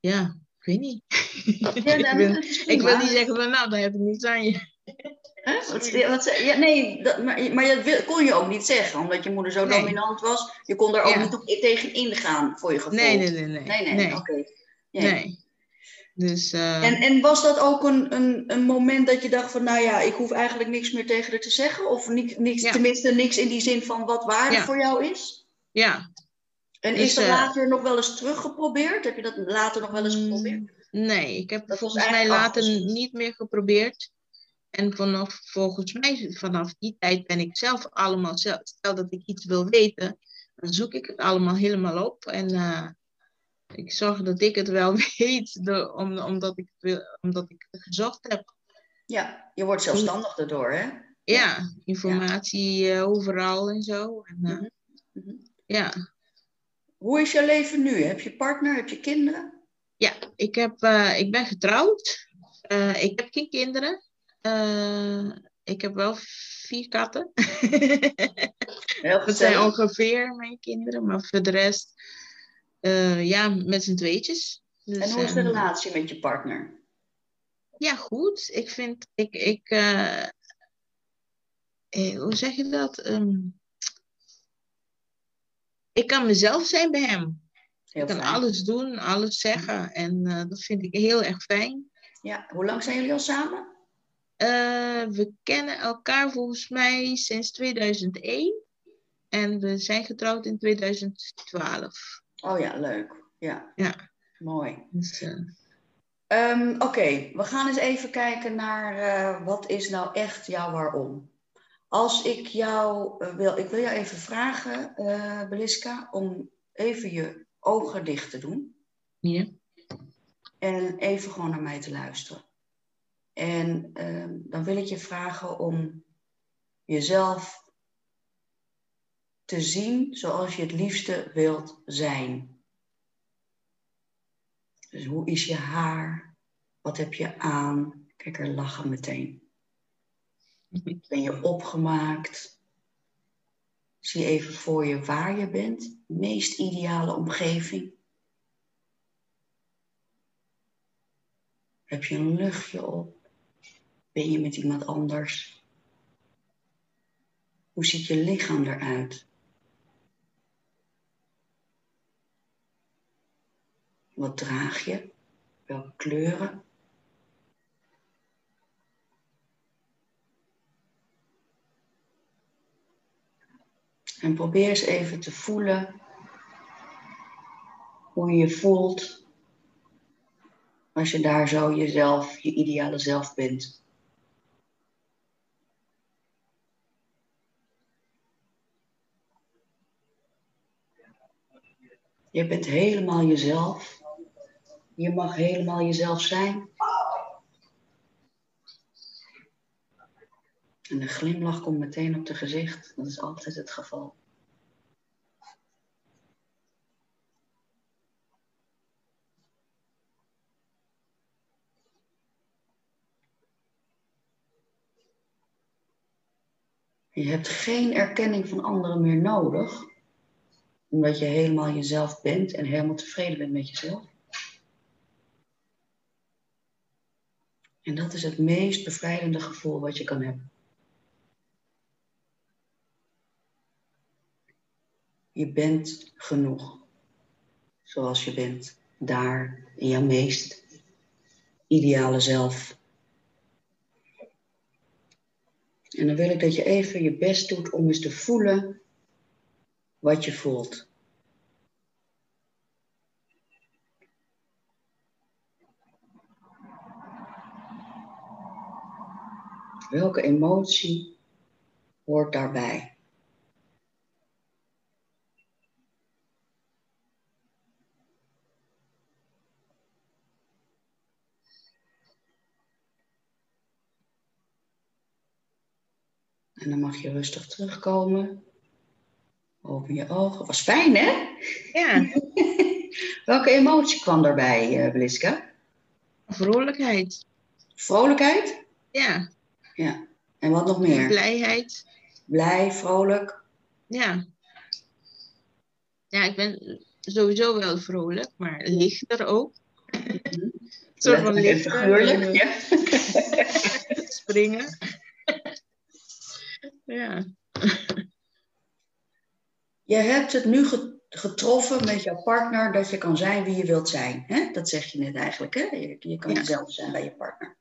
ja, weet niet. Ja, ik, wil, ik, wil, niet zeggen van nou, dan heb ik niets aan je. Wat, wat, ja, nee, dat, maar, maar dat kon je ook niet zeggen, omdat je moeder zo dominant was. Je kon daar ook niet op, tegen ingaan voor je gevoel. Nee, nee, nee. Nee, nee, nee. nee. oké. Nee. Dus, uh... en, en was dat ook een, een, een moment dat je dacht van, nou ja, ik hoef eigenlijk niks meer tegen haar te zeggen? Of niet, niks, tenminste niks in die zin van wat waarde voor jou is? Ja, en is dat uh, later nog wel eens teruggeprobeerd? Heb je dat later nog wel eens geprobeerd? Mm, nee, ik heb dat volgens mij later niet meer geprobeerd. En vanaf, volgens mij vanaf die tijd ben ik zelf allemaal, zelf, stel dat ik iets wil weten, dan zoek ik het allemaal helemaal op. En uh, ik zorg dat ik het wel weet, om, omdat, ik, omdat ik het gezocht heb. Ja, je wordt zelfstandig daardoor, hè? Ja, informatie ja. Uh, overal en zo. En, mm -hmm. Ja. Hoe is jouw leven nu? Heb je partner? Heb je kinderen? Ja, ik, heb, uh, ik ben getrouwd. Ik heb geen kinderen. Ik heb wel vier katten. Heel dat zijn ongeveer mijn kinderen, maar voor de rest, ja, met z'n tweetjes. Dus, en hoe is de relatie met je partner? Ja, goed. Ik vind, ik, ik hoe zeg je dat? Um, ik kan mezelf zijn bij hem. Heel ik kan alles doen, alles zeggen. En uh, dat vind ik heel erg fijn. Ja, hoe lang zijn jullie al samen? Uh, we kennen elkaar volgens mij sinds 2001. En we zijn getrouwd in 2012. Oh ja, leuk. Ja. ja. Mooi. Dus, uh... um, Oké, we gaan eens even kijken naar wat is nou echt jouw waarom. Als ik jou uh, wil, ik wil jou even vragen, Beliska, om even je ogen dicht te doen. Ja. En even gewoon naar mij te luisteren. En uh, dan wil ik je vragen om jezelf te zien zoals je het liefste wilt zijn. Dus hoe is je haar? Wat heb je aan? Kijk, er lachen meteen. Ben je opgemaakt? Zie even voor je waar je bent. Meest ideale omgeving. Heb je een luchtje op? Ben je met iemand anders? Hoe ziet je lichaam eruit? Wat draag je? Welke kleuren? En probeer eens even te voelen hoe je je voelt als je daar zo jezelf, je ideale zelf bent. Je bent helemaal jezelf. Je mag helemaal jezelf zijn. En de glimlach komt meteen op je gezicht. Dat is altijd het geval. Je hebt geen erkenning van anderen meer nodig, omdat je helemaal jezelf bent en helemaal tevreden bent met jezelf. En dat is het meest bevrijdende gevoel wat je kan hebben. Je bent genoeg, zoals je bent, daar in jouw meest ideale zelf. En dan wil ik dat je even je best doet om eens te voelen wat je voelt. Welke emotie hoort daarbij? En dan mag je rustig terugkomen. Open je ogen. Was fijn, hè? Ja. Welke emotie kwam daarbij, uh, Bliska? Vrolijkheid. Vrolijkheid? Ja. Ja. En wat nog meer? Blijheid. Blij, vrolijk. Ja. Ja, ik ben sowieso wel vrolijk, maar lichter ook. Mm soort van lichter. Figuurlijk, ja. Springen. ja. Je hebt het nu getroffen met jouw partner dat je kan zijn wie je wilt zijn. Hè? Dat zeg je net eigenlijk. Hè? Je, je kan Ja. jezelf zijn bij je partner.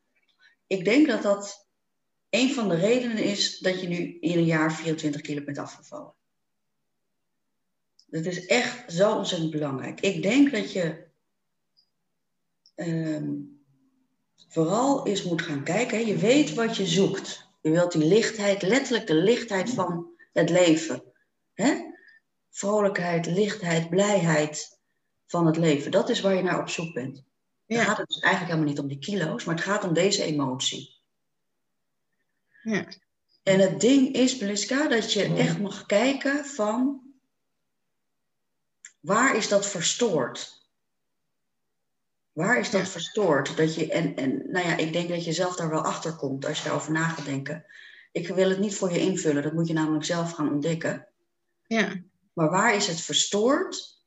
Ik denk dat dat een van de redenen is dat je nu in een jaar 24 kilo bent afgevallen. Dat is echt zo ontzettend belangrijk. Ik denk dat je ehm, vooral eens moet gaan kijken. hè. Je weet wat je zoekt. Je wilt die lichtheid, letterlijk de lichtheid van het leven. Hè? Vrolijkheid, lichtheid, blijheid van het leven. Dat is waar je naar op zoek bent. Dan Ja. gaat het dus eigenlijk helemaal niet om die kilo's, maar het gaat om deze emotie. Ja. En het ding is, Bliska, dat je echt mag kijken van waar is dat verstoord? Waar is dat Ja. verstoord? Dat je, en, en nou ja, ik denk dat je zelf daar wel achter komt als je daarover na gaat denken. Ik wil het niet voor je invullen, dat moet je namelijk zelf gaan ontdekken. Ja. Maar waar is het verstoord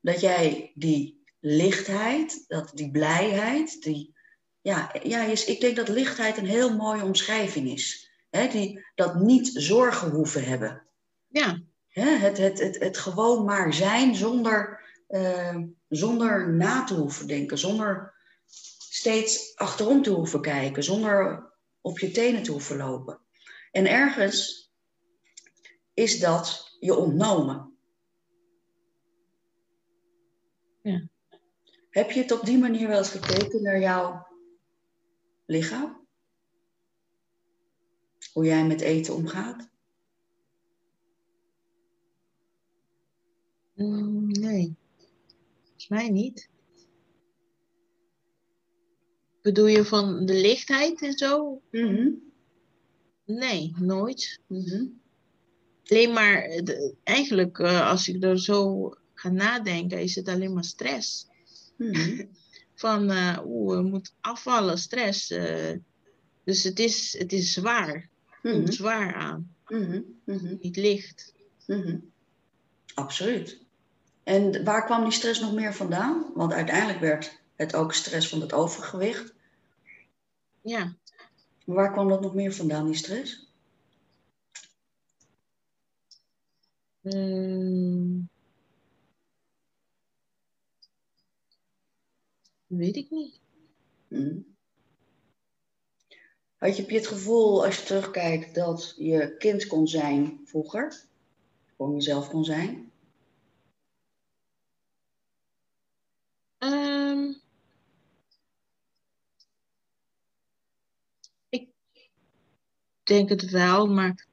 dat jij die lichtheid, dat, die blijheid, die, ja, ja, is- ik denk dat lichtheid een heel mooie omschrijving is. Hè, die, dat niet zorgen hoeven hebben. Ja. Hè, het, het, het, het gewoon maar zijn zonder, eh, zonder na te hoeven denken, zonder steeds achterom te hoeven kijken, zonder op je tenen te hoeven lopen. En ergens is dat je ontnomen. Ja. Heb je het op die manier wel eens gekeken naar jouw lichaam? Hoe jij met eten omgaat? Mm, nee. Volgens mij niet. Bedoel je van de lichtheid en zo? Mhm, Nee, nooit. mhm. Alleen maar, eh, de- eigenlijk eh, als ik er zo ga nadenken, is het alleen maar stress. Mhm. Van, eh oeh, we moeten afvallen, stress. dus het is, het is zwaar. Mhm, zwaar aan, mhm, mhm, niet licht. mhm. Absoluut. En waar kwam die stress nog meer vandaan? Want uiteindelijk werd het ook stress van het overgewicht. Ja, Maar waar kwam dat nog meer vandaan, die stress? mm, weet ik niet. Had je, heb je het gevoel, als je terugkijkt, dat je kind kon zijn vroeger? Gewoon jezelf kon zijn? Ehm, ik denk het wel, maar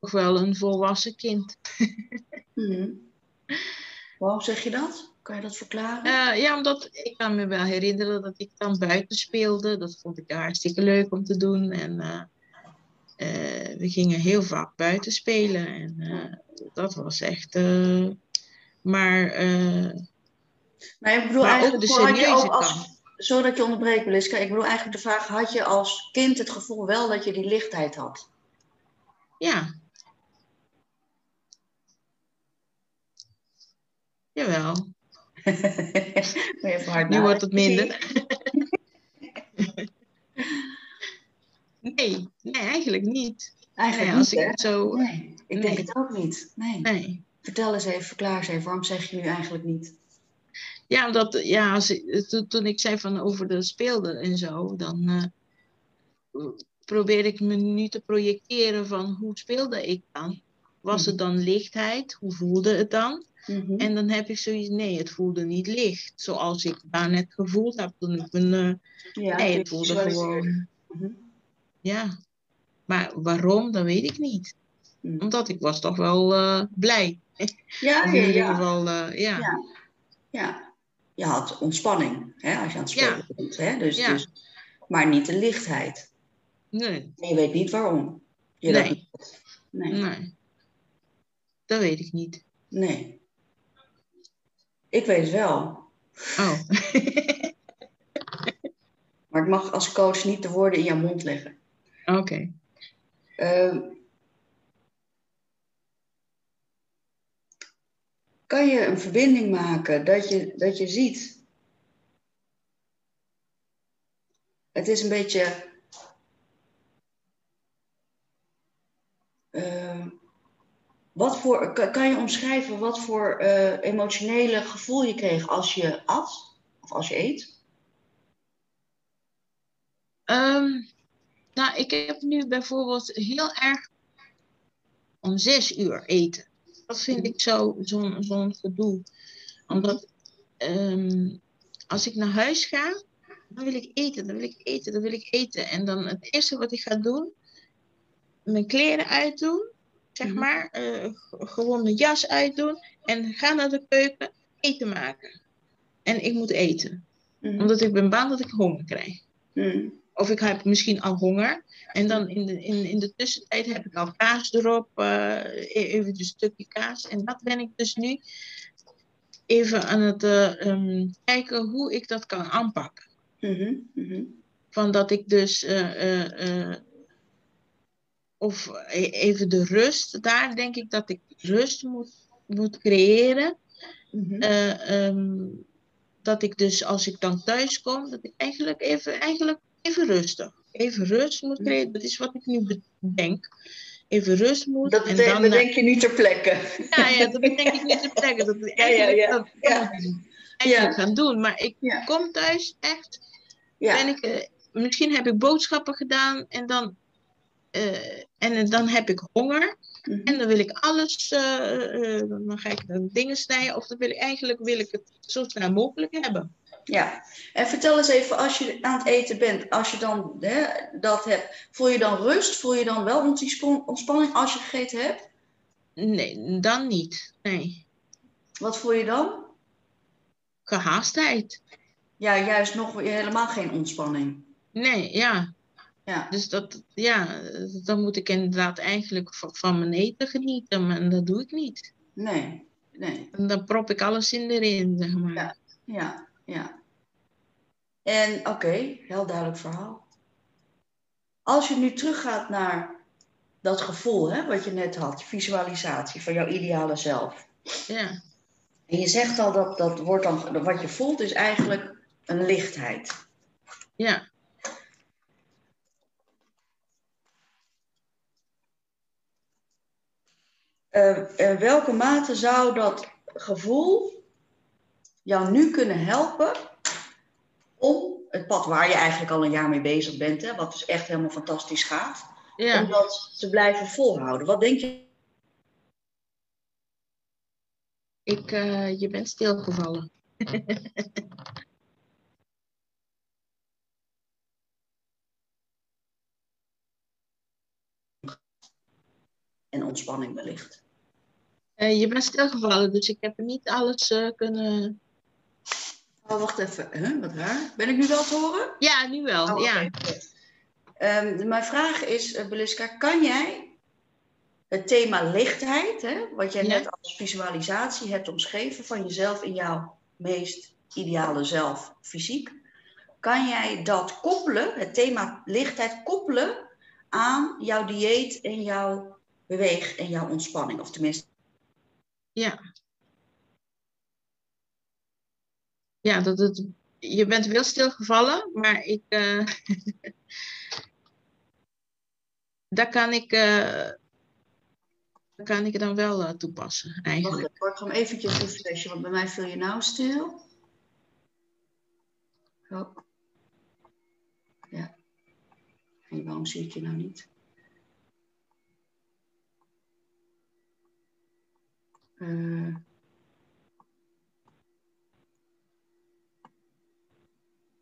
toch wel een volwassen kind. Mhm. Waarom zeg je dat? Kan je dat verklaren? Eh, ja, omdat ik kan me wel herinneren dat ik dan buiten speelde. Dat vond ik hartstikke leuk om te doen. En eh, eh, we gingen heel vaak buiten spelen. En dat was echt. maar Maar ik bedoel maar ook eigenlijk, de had je ook als, je onderbreekt, Beliska. Ik bedoel eigenlijk de vraag, had je als kind het gevoel wel dat je die lichtheid had? Ja. Jawel. Hard nu wordt het minder. nee, nee, eigenlijk niet. Eigenlijk nee, als niet, ik zo... Nee, ik Nee. denk het ook niet. Nee. Nee. Vertel eens even, verklaar eens even, waarom zeg je nu eigenlijk niet? Ja, omdat ja, als toen ik zei van over de speelde en zo, dan eh, probeerde ik me nu te projecteren van hoe speelde ik dan? Was het dan lichtheid? Hoe voelde het dan? Mhm. En dan heb ik zoiets, nee, het voelde niet licht. Zoals ik daarnet gevoeld heb toen ik mijn, eh, ja, nee, het voelde gewoon, Mhm. ja. Maar waarom, dat weet ik niet. Mhm. Omdat ik was toch wel eh, blij. Ja, in ieder geval, eh, ja. Ja. ja. Je had ontspanning hè, als je aan het Ja. spelen bent. Hè? Dus, Ja. dus, maar niet de lichtheid. Nee, En je weet niet waarom. Je dat nee. nee. Dat weet ik niet. Nee. Ik weet het wel. Oh. Maar ik mag als coach niet de woorden in jouw mond leggen. Oké. Ehm, kan je een verbinding maken dat je, dat je ziet. Het is een beetje. eh, wat voor, kan, je omschrijven wat voor eh, emotionele gevoel je kreeg als je at of als je eet? Ehm, nou, ik heb nu bijvoorbeeld heel erg om zes uur eten. Dat vind ik zo- zo'n zo'n gedoe. Omdat ehm, als ik naar huis ga, dan wil ik eten, dan wil ik eten, dan wil ik eten. En dan het eerste wat ik ga doen, mijn kleren uitdoen, zeg Mhm. maar. eh, gewoon mijn jas uitdoen en ga naar de keuken eten maken. En ik moet eten. Mhm. Omdat ik ben bang dat ik honger krijg. Mhm. Of ik heb misschien al honger. En dan in de, in, in de tussentijd heb ik al kaas erop. eh, even een stukje kaas. En dat ben ik dus nu even aan het eh, ehm, kijken hoe ik dat kan aanpakken. Mhm. Van dat ik dus. Of e- even de rust. Daar denk ik dat ik rust moet, moet creëren. Mhm. Eh, ehm, dat ik dus als ik dan thuis kom, dat ik eigenlijk even, eigenlijk even rustig. Even rust moet creëren. Dat is wat ik nu bedenk. Even rust moet. Dat en dan, bedenk je niet ter plekke. ja, ja, dat bedenk ik niet te plekken. Dat ik Ja, ja, eigenlijk, ja. dat Ja. gaan doen. Maar ik kom thuis echt. Ben ik, eh, misschien heb ik boodschappen gedaan en dan, en dan heb ik honger. Mhm. En dan wil ik alles, eh, eh, dan ga ik dan dingen snijden. Of dan wil ik eigenlijk wil ik het zo snel mogelijk hebben. Ja, en vertel eens even, als je aan het eten bent, als je dan hè, dat hebt, voel je dan rust? Voel je dan wel ontspan- ontspanning als je gegeten hebt? Nee, dan niet. Nee. Wat voel je dan? Gehaastheid. Ja, juist nog weer helemaal geen ontspanning. Nee, ja. Ja, Dus dat, ja, dan moet ik inderdaad eigenlijk van, van mijn eten genieten. Maar dat doe ik niet. nee, nee, En dan prop ik alles in erin, zeg maar. Ja. ja, ja. En oké, heel duidelijk verhaal. Als je nu teruggaat naar dat gevoel, hè, wat je net had, visualisatie van jouw ideale zelf. ja. En je zegt al dat, dat wordt dan, wat je voelt is eigenlijk een lichtheid. ja. In welke mate zou dat gevoel jou nu kunnen helpen om het pad waar je eigenlijk al een jaar mee bezig bent, hè, wat dus echt helemaal fantastisch gaat, om dat te blijven volhouden? Wat denk je? Ik, eh, je bent stilgevallen. En ontspanning wellicht. Eh, je bent stilgevallen, dus ik heb niet alles eh, kunnen... Oh, wacht even. Huh, wat raar. Ben ik nu wel te horen? Ja, nu wel. Oh, ja. Ehm, mijn vraag is, uh, Beliska, kan jij het thema lichtheid, hè, wat jij Ja. net als visualisatie hebt omschreven van jezelf in jouw meest ideale zelf, fysiek, kan jij dat koppelen, het thema lichtheid koppelen aan jouw dieet en jouw beweeg in jouw ontspanning. Of tenminste. Ja. Ja, dat het, je bent wel stilgevallen, maar ik. Uh, daar kan ik. Uh, daar kan ik dan wel uh, toepassen, eigenlijk. Wacht, ik ga hem eventjes refreshen, want bij mij viel je nou stil. Oh. Ja. En waarom zie ik je nou niet? Uh,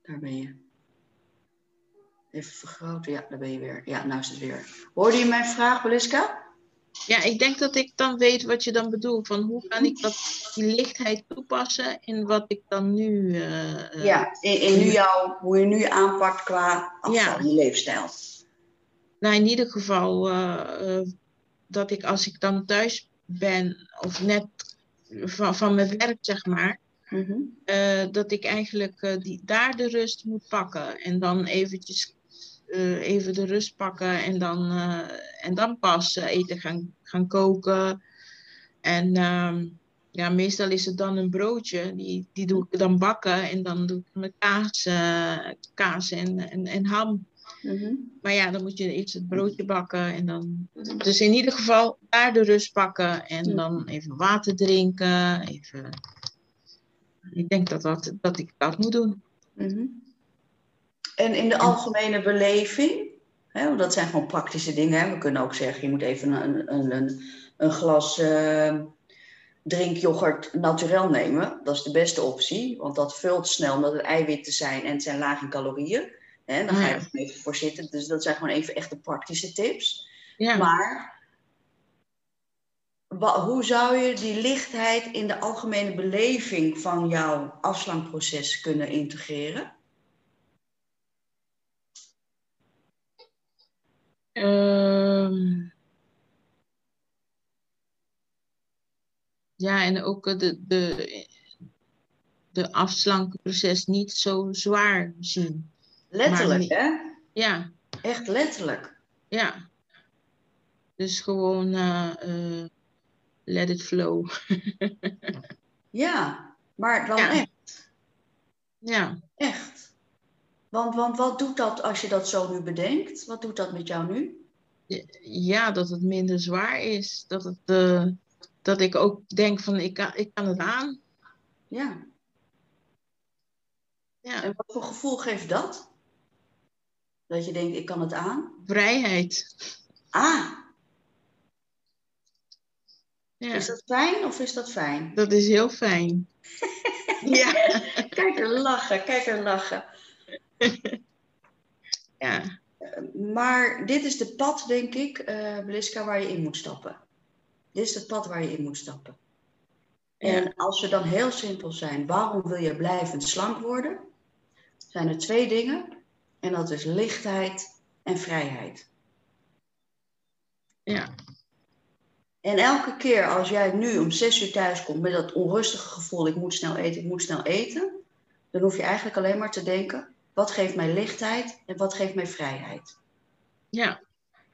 daar ben je. Even vergroten. Ja, daar ben je weer. Ja, nou is het weer. Hoorde je mijn vraag, Beliska? Ja, ik denk dat ik dan weet wat je dan bedoelt. Van hoe kan ik dat, die lichtheid toepassen in wat ik dan nu... Uh, ja, in, in, nu jou, hoe je nu aanpakt qua afval, ja. je leefstijl. Nou, in ieder geval uh, dat ik als ik dan thuis ben of net van, van mijn werk, zeg maar, mm dat ik eigenlijk uh, die, daar de rust moet pakken en dan eventjes uh, even de rust pakken en dan, en dan pas eten gaan, gaan koken. En ehm, ja, meestal is het dan een broodje, die, die doe ik dan bakken en dan doe ik met kaas, kaas en, en, en ham. Mhm. Maar ja, dan moet je eerst het broodje bakken en dan. Dus in ieder geval daar de rust pakken en dan even water drinken. Even... Ik denk dat, dat, dat ik dat moet doen. Mhm. En in de algemene beleving, hè, want dat zijn gewoon praktische dingen. Hè. We kunnen ook zeggen, je moet even een, een, een, een glas uh, drinkyoghurt naturel nemen. Dat is de beste optie, want dat vult snel met het eiwitten zijn en het zijn laag in calorieën. Hè, dan ga je er even voor zitten. Dus dat zijn gewoon even echte praktische tips. Ja. Maar hoe zou je die lichtheid in de algemene beleving van jouw afslankproces kunnen integreren? Um, ja, en ook de, de, de afslankproces niet zo zwaar zien. Letterlijk, hè? Ja. Echt letterlijk. Ja. Dus gewoon uh, uh, let it flow. ja, maar dan echt. Ja. Echt. Want, want wat doet dat als je dat zo nu bedenkt? Wat doet dat met jou nu? Ja, dat het minder zwaar is. Dat, het, uh, dat ik ook denk van ik kan, ik kan het aan. Ja. ja. En wat voor gevoel geeft dat? Dat je denkt, ik kan het aan? Vrijheid. Ah. Ja. Is dat fijn of is dat fijn? Dat is heel fijn. ja. Kijk er lachen, kijk er lachen. ja. Maar dit is de pad, denk ik, uh, Bliska, waar je in moet stappen. Dit is het pad waar je in moet stappen. En als we dan heel simpel zijn, waarom wil je blijvend slank worden? Zijn er twee dingen. En dat is lichtheid en vrijheid. Ja. En elke keer als jij nu om zes uur thuis komt met dat onrustige gevoel, ik moet snel eten, ik moet snel eten, dan hoef je eigenlijk alleen maar te denken, wat geeft mij lichtheid en wat geeft mij vrijheid? Ja.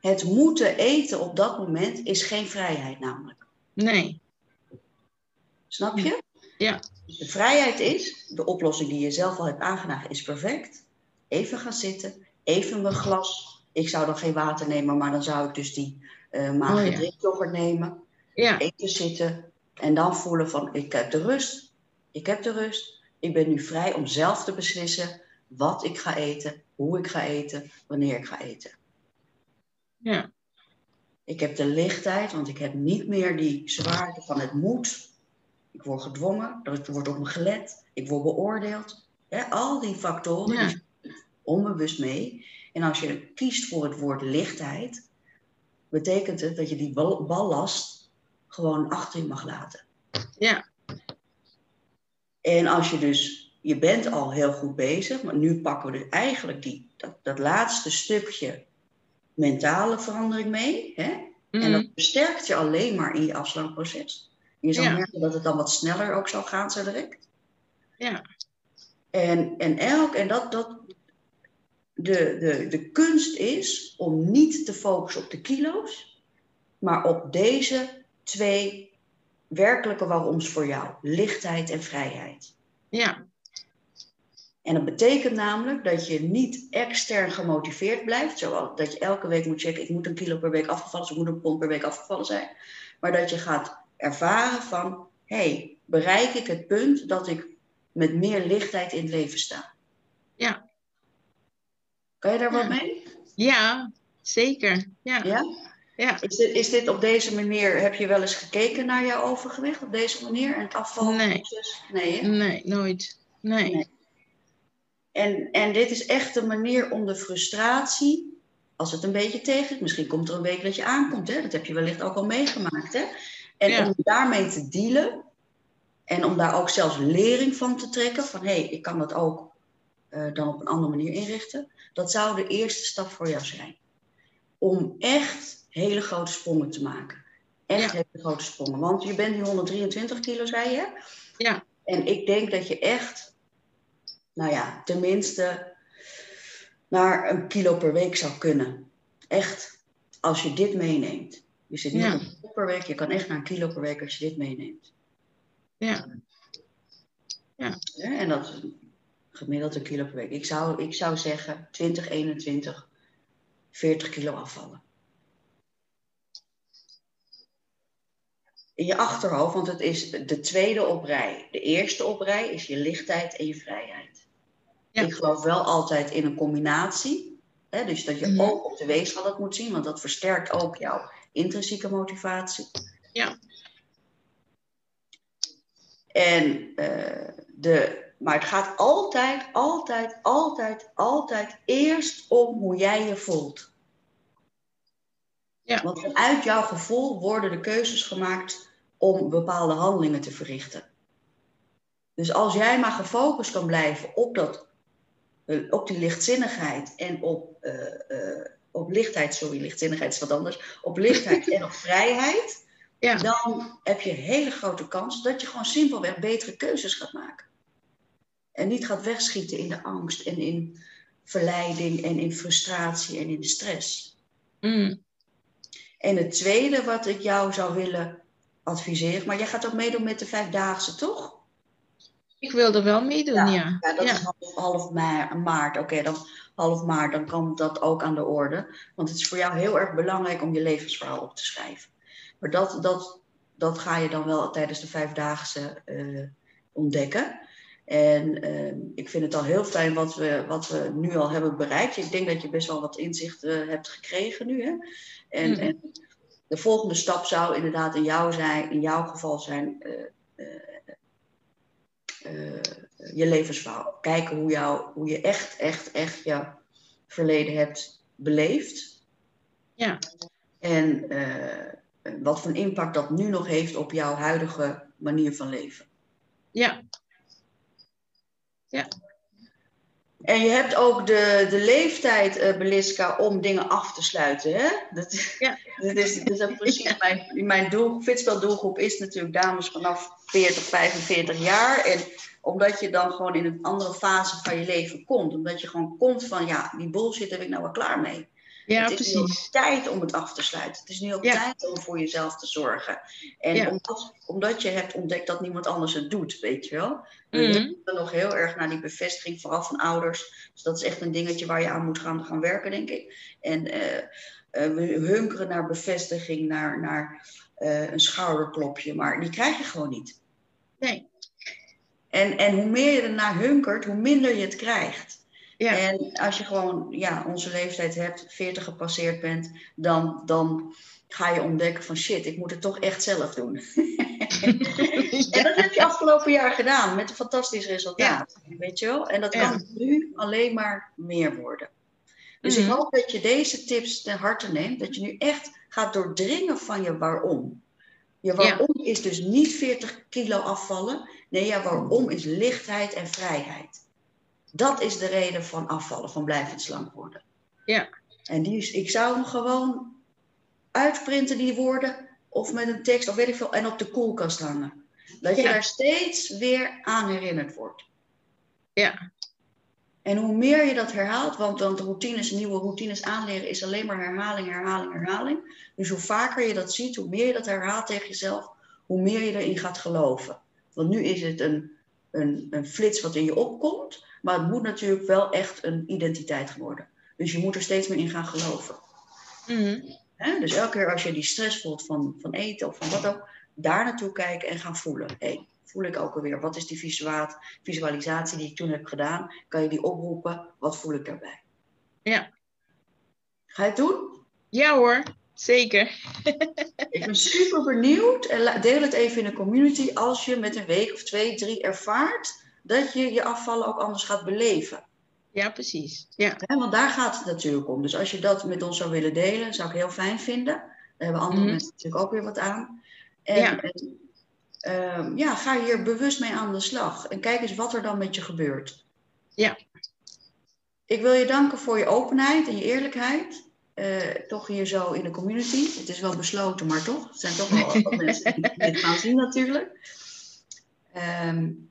Het moeten eten op dat moment is geen vrijheid namelijk. Nee. Snap je? Ja. De vrijheid is, de oplossing die je zelf al hebt aangedragen is perfect even gaan zitten, even mijn glas. Ik zou dan geen water nemen, maar dan zou ik dus die uh, magere oh, drinkyoghurt nemen. Ja. Even zitten en dan voelen van ik heb de rust. Ik heb de rust. Ik ben nu vrij om zelf te beslissen wat ik ga eten, hoe ik ga eten, wanneer ik ga eten. Ja. Ik heb de lichtheid, want ik heb niet meer die zwaarte van het moet. Ik word gedwongen, er wordt op me gelet, ik word beoordeeld. Al die factoren ja onbewust mee. En als je kiest voor het woord lichtheid, betekent het dat je die ballast gewoon achter je mag laten. Ja. En als je dus, je bent al heel goed bezig, maar nu pakken we dus eigenlijk die, dat, dat laatste stukje mentale verandering mee. Hè? En dat mhm. versterkt je alleen maar in je afslankproces. Je zal merken dat het dan wat sneller ook zal gaan zo direct. Ja. En, en elk, en dat, dat, de, de, de kunst is om niet te focussen op de kilo's, maar op deze twee werkelijke waaroms voor jou. Lichtheid en vrijheid. Ja. En dat betekent namelijk dat je niet extern gemotiveerd blijft, zoals dat je elke week moet checken, ik moet een kilo per week afgevallen, dus ik moet een pond per week afgevallen zijn. Maar dat je gaat ervaren van, hé, hey, bereik ik het punt dat ik met meer lichtheid in het leven sta? Ja. Kan je daar wat mee? Ja, zeker. Ja. ja? Ja. Is, dit, is dit op deze manier, heb je wel eens gekeken naar jouw overgewicht op deze manier en het afval? Nee. Nee, nee, nooit. Nee. nee. En, en dit is echt de manier om de frustratie, als het een beetje tegen misschien komt er een week dat je aankomt, hè? dat heb je wellicht ook al meegemaakt. Hè? En om daarmee te dealen en om daar ook zelfs lering van te trekken, van hé, hey, ik kan dat ook uh, dan op een andere manier inrichten, dat zou de eerste stap voor jou zijn. Om echt hele grote sprongen te maken. Echt hele grote sprongen. Want je bent nu 123 kilo, zei je. Ja. En ik denk dat je echt, nou ja, tenminste naar een kilo per week zou kunnen. Echt, als je dit meeneemt. Je zit niet ja. op een kilo per week, je kan echt naar een kilo per week als je dit meeneemt. Ja. Ja. ja en dat gemiddeld een kilo per week. Ik zou, ik zou zeggen 2021 40 kilo afvallen. in je achterhoofd, want het is de tweede op rij. De eerste op rij is je lichtheid en je vrijheid. Ja. Ik geloof wel altijd in een combinatie. Hè, dus dat je mm ook op de weegschaal dat moet zien, want dat versterkt ook jouw intrinsieke motivatie. Ja. En, uh, de, maar het gaat altijd, altijd, altijd, altijd eerst om hoe jij je voelt. Ja. Want vanuit jouw gevoel worden de keuzes gemaakt om bepaalde handelingen te verrichten. Dus als jij maar gefocust kan blijven op, dat, eh, op die lichtzinnigheid en op, uh, op lichtheid, sorry, lichtzinnigheid is wat anders, op lichtheid en op vrijheid, ja. dan heb je een hele grote kans dat je gewoon simpelweg betere keuzes gaat maken. En niet gaat wegschieten in de angst en in verleiding en in frustratie en in de stress. Mm. En het tweede wat ik jou zou willen adviseren, maar jij gaat ook meedoen met de vijfdaagse, toch? Ik wil er wel meedoen, ja. Ja, ja dat is half, maart. Oké, dan half maart, dan komt dat ook aan de orde. Want het is voor jou heel erg belangrijk om je levensverhaal op te schrijven. Maar dat, dat, dat ga je dan wel tijdens de vijfdaagse uh, ontdekken. En uh, ik vind het al heel fijn wat we, wat we nu al hebben bereikt. Ik denk dat je best wel wat inzicht uh, hebt gekregen nu. Hè? En, mm. en, de volgende stap zou inderdaad in, jou zijn, in jouw geval zijn uh, je levensverhaal. Kijken hoe, jou, hoe je echt, echt, echt je verleden hebt beleefd. Ja. En wat voor impact dat nu nog heeft op jouw huidige manier van leven. Ja. Ja. En je hebt ook de, de leeftijd, uh, Beliska, om dingen af te sluiten. Hè? Dat, ja. dat, is, dat is ook precies mijn, mijn doel. Fitspeldoelgroep is natuurlijk dames vanaf 40, 45 jaar. En omdat je dan gewoon in een andere fase van je leven komt. Omdat je gewoon komt van, ja, die bullshit heb ik nou wel klaar mee. Ja, het is precies. nu tijd om het af te sluiten. Het is nu ook tijd om voor jezelf te zorgen. En omdat, omdat, je hebt ontdekt dat niemand anders het doet, weet je wel. Mm. We nog heel erg naar die bevestiging, vooral van ouders. Dus dat is echt een dingetje waar je aan moet gaan, gaan werken, denk ik. En uh, uh, we hunkeren naar bevestiging, naar, naar uh, een schouderklopje. Maar die krijg je gewoon niet. Nee. En, en hoe meer je ernaar hunkert, hoe minder je het krijgt. Ja. En als je gewoon ja, onze leeftijd hebt, 40 gepasseerd bent, dan, dan ga je ontdekken van shit, ik moet het toch echt zelf doen. En dat heb je afgelopen jaar gedaan met een fantastisch resultaat. Ja. Weet je wel? En dat kan nu alleen maar meer worden. Dus ik hoop dat je deze tips ten harte neemt, dat je nu echt gaat doordringen van je waarom. Je waarom is dus niet 40 kilo afvallen. Nee, ja, waarom is lichtheid en vrijheid. Dat is de reden van afvallen, van blijvend slank worden. Ja. En die is, ik zou hem gewoon uitprinten, die woorden, of met een tekst, of weet ik veel, en op de koelkast hangen. Dat je Ja. daar steeds weer aan herinnerd wordt. Ja. En hoe meer je dat herhaalt, want, want routines, nieuwe routines aanleren is alleen maar herhaling, herhaling, herhaling. Dus hoe vaker je dat ziet, hoe meer je dat herhaalt tegen jezelf, hoe meer je erin gaat geloven. Want nu is het een, een, een flits wat in je opkomt, maar het moet natuurlijk wel echt een identiteit worden. Dus je moet er steeds meer in gaan geloven. Mhm. Dus elke keer als je die stress voelt van, van eten of van wat ook, daar naartoe kijken en gaan voelen. Hey, voel ik ook alweer? Wat is die visualisatie die ik toen heb gedaan? Kan je die oproepen? Wat voel ik daarbij? Ja. Ga je het doen? Ja hoor, zeker. ik ben super benieuwd en deel het even in de community als je met een week of twee, drie ervaart dat je je afvallen ook anders gaat beleven. Ja, precies. Ja. want daar gaat het natuurlijk om. Dus als je dat met ons zou willen delen, zou ik heel fijn vinden. Daar hebben andere mhm. mensen natuurlijk ook weer wat aan. En, ja. en ehm, ja, ga hier bewust mee aan de slag. En kijk eens wat er dan met je gebeurt. Ja. Ik wil je danken voor je openheid en je eerlijkheid. Uh, toch hier zo in de community. Het is wel besloten, maar toch. Er zijn toch wel wat mensen die dit gaan zien natuurlijk. Um,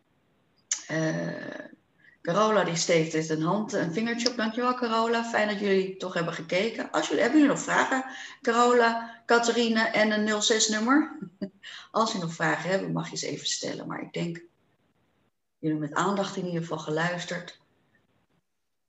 Carola die steekt dus een hand, een vingertje op. Dankjewel Carola, fijn dat jullie toch hebben gekeken. Als jullie, hebben jullie nog vragen? Carola, Catharine en een 06-nummer. Als je nog vragen hebben, mag je ze even stellen. Maar ik denk, jullie met aandacht in ieder geval geluisterd.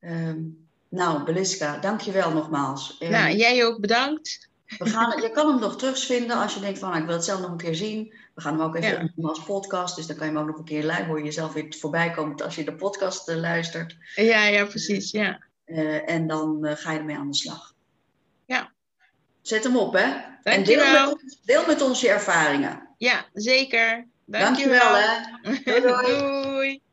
Um, nou, Beliska, dankjewel nogmaals. Ja, jij ook bedankt. We gaan, je kan hem nog terugvinden als je denkt van, nou, ik wil het zelf nog een keer zien. We gaan hem ook even ja. als podcast, dus dan kan je hem ook nog een keer luisteren. Hoor je jezelf weer voorbij komen als je de podcast uh, luistert. Ja, ja, precies, ja. Uh, en dan uh, ga je ermee aan de slag. Ja. Zet hem op, hè. Dankjewel. En deel met, deel met ons je ervaringen. Ja, zeker. Dankjewel, Dankjewel hè. doei. doei.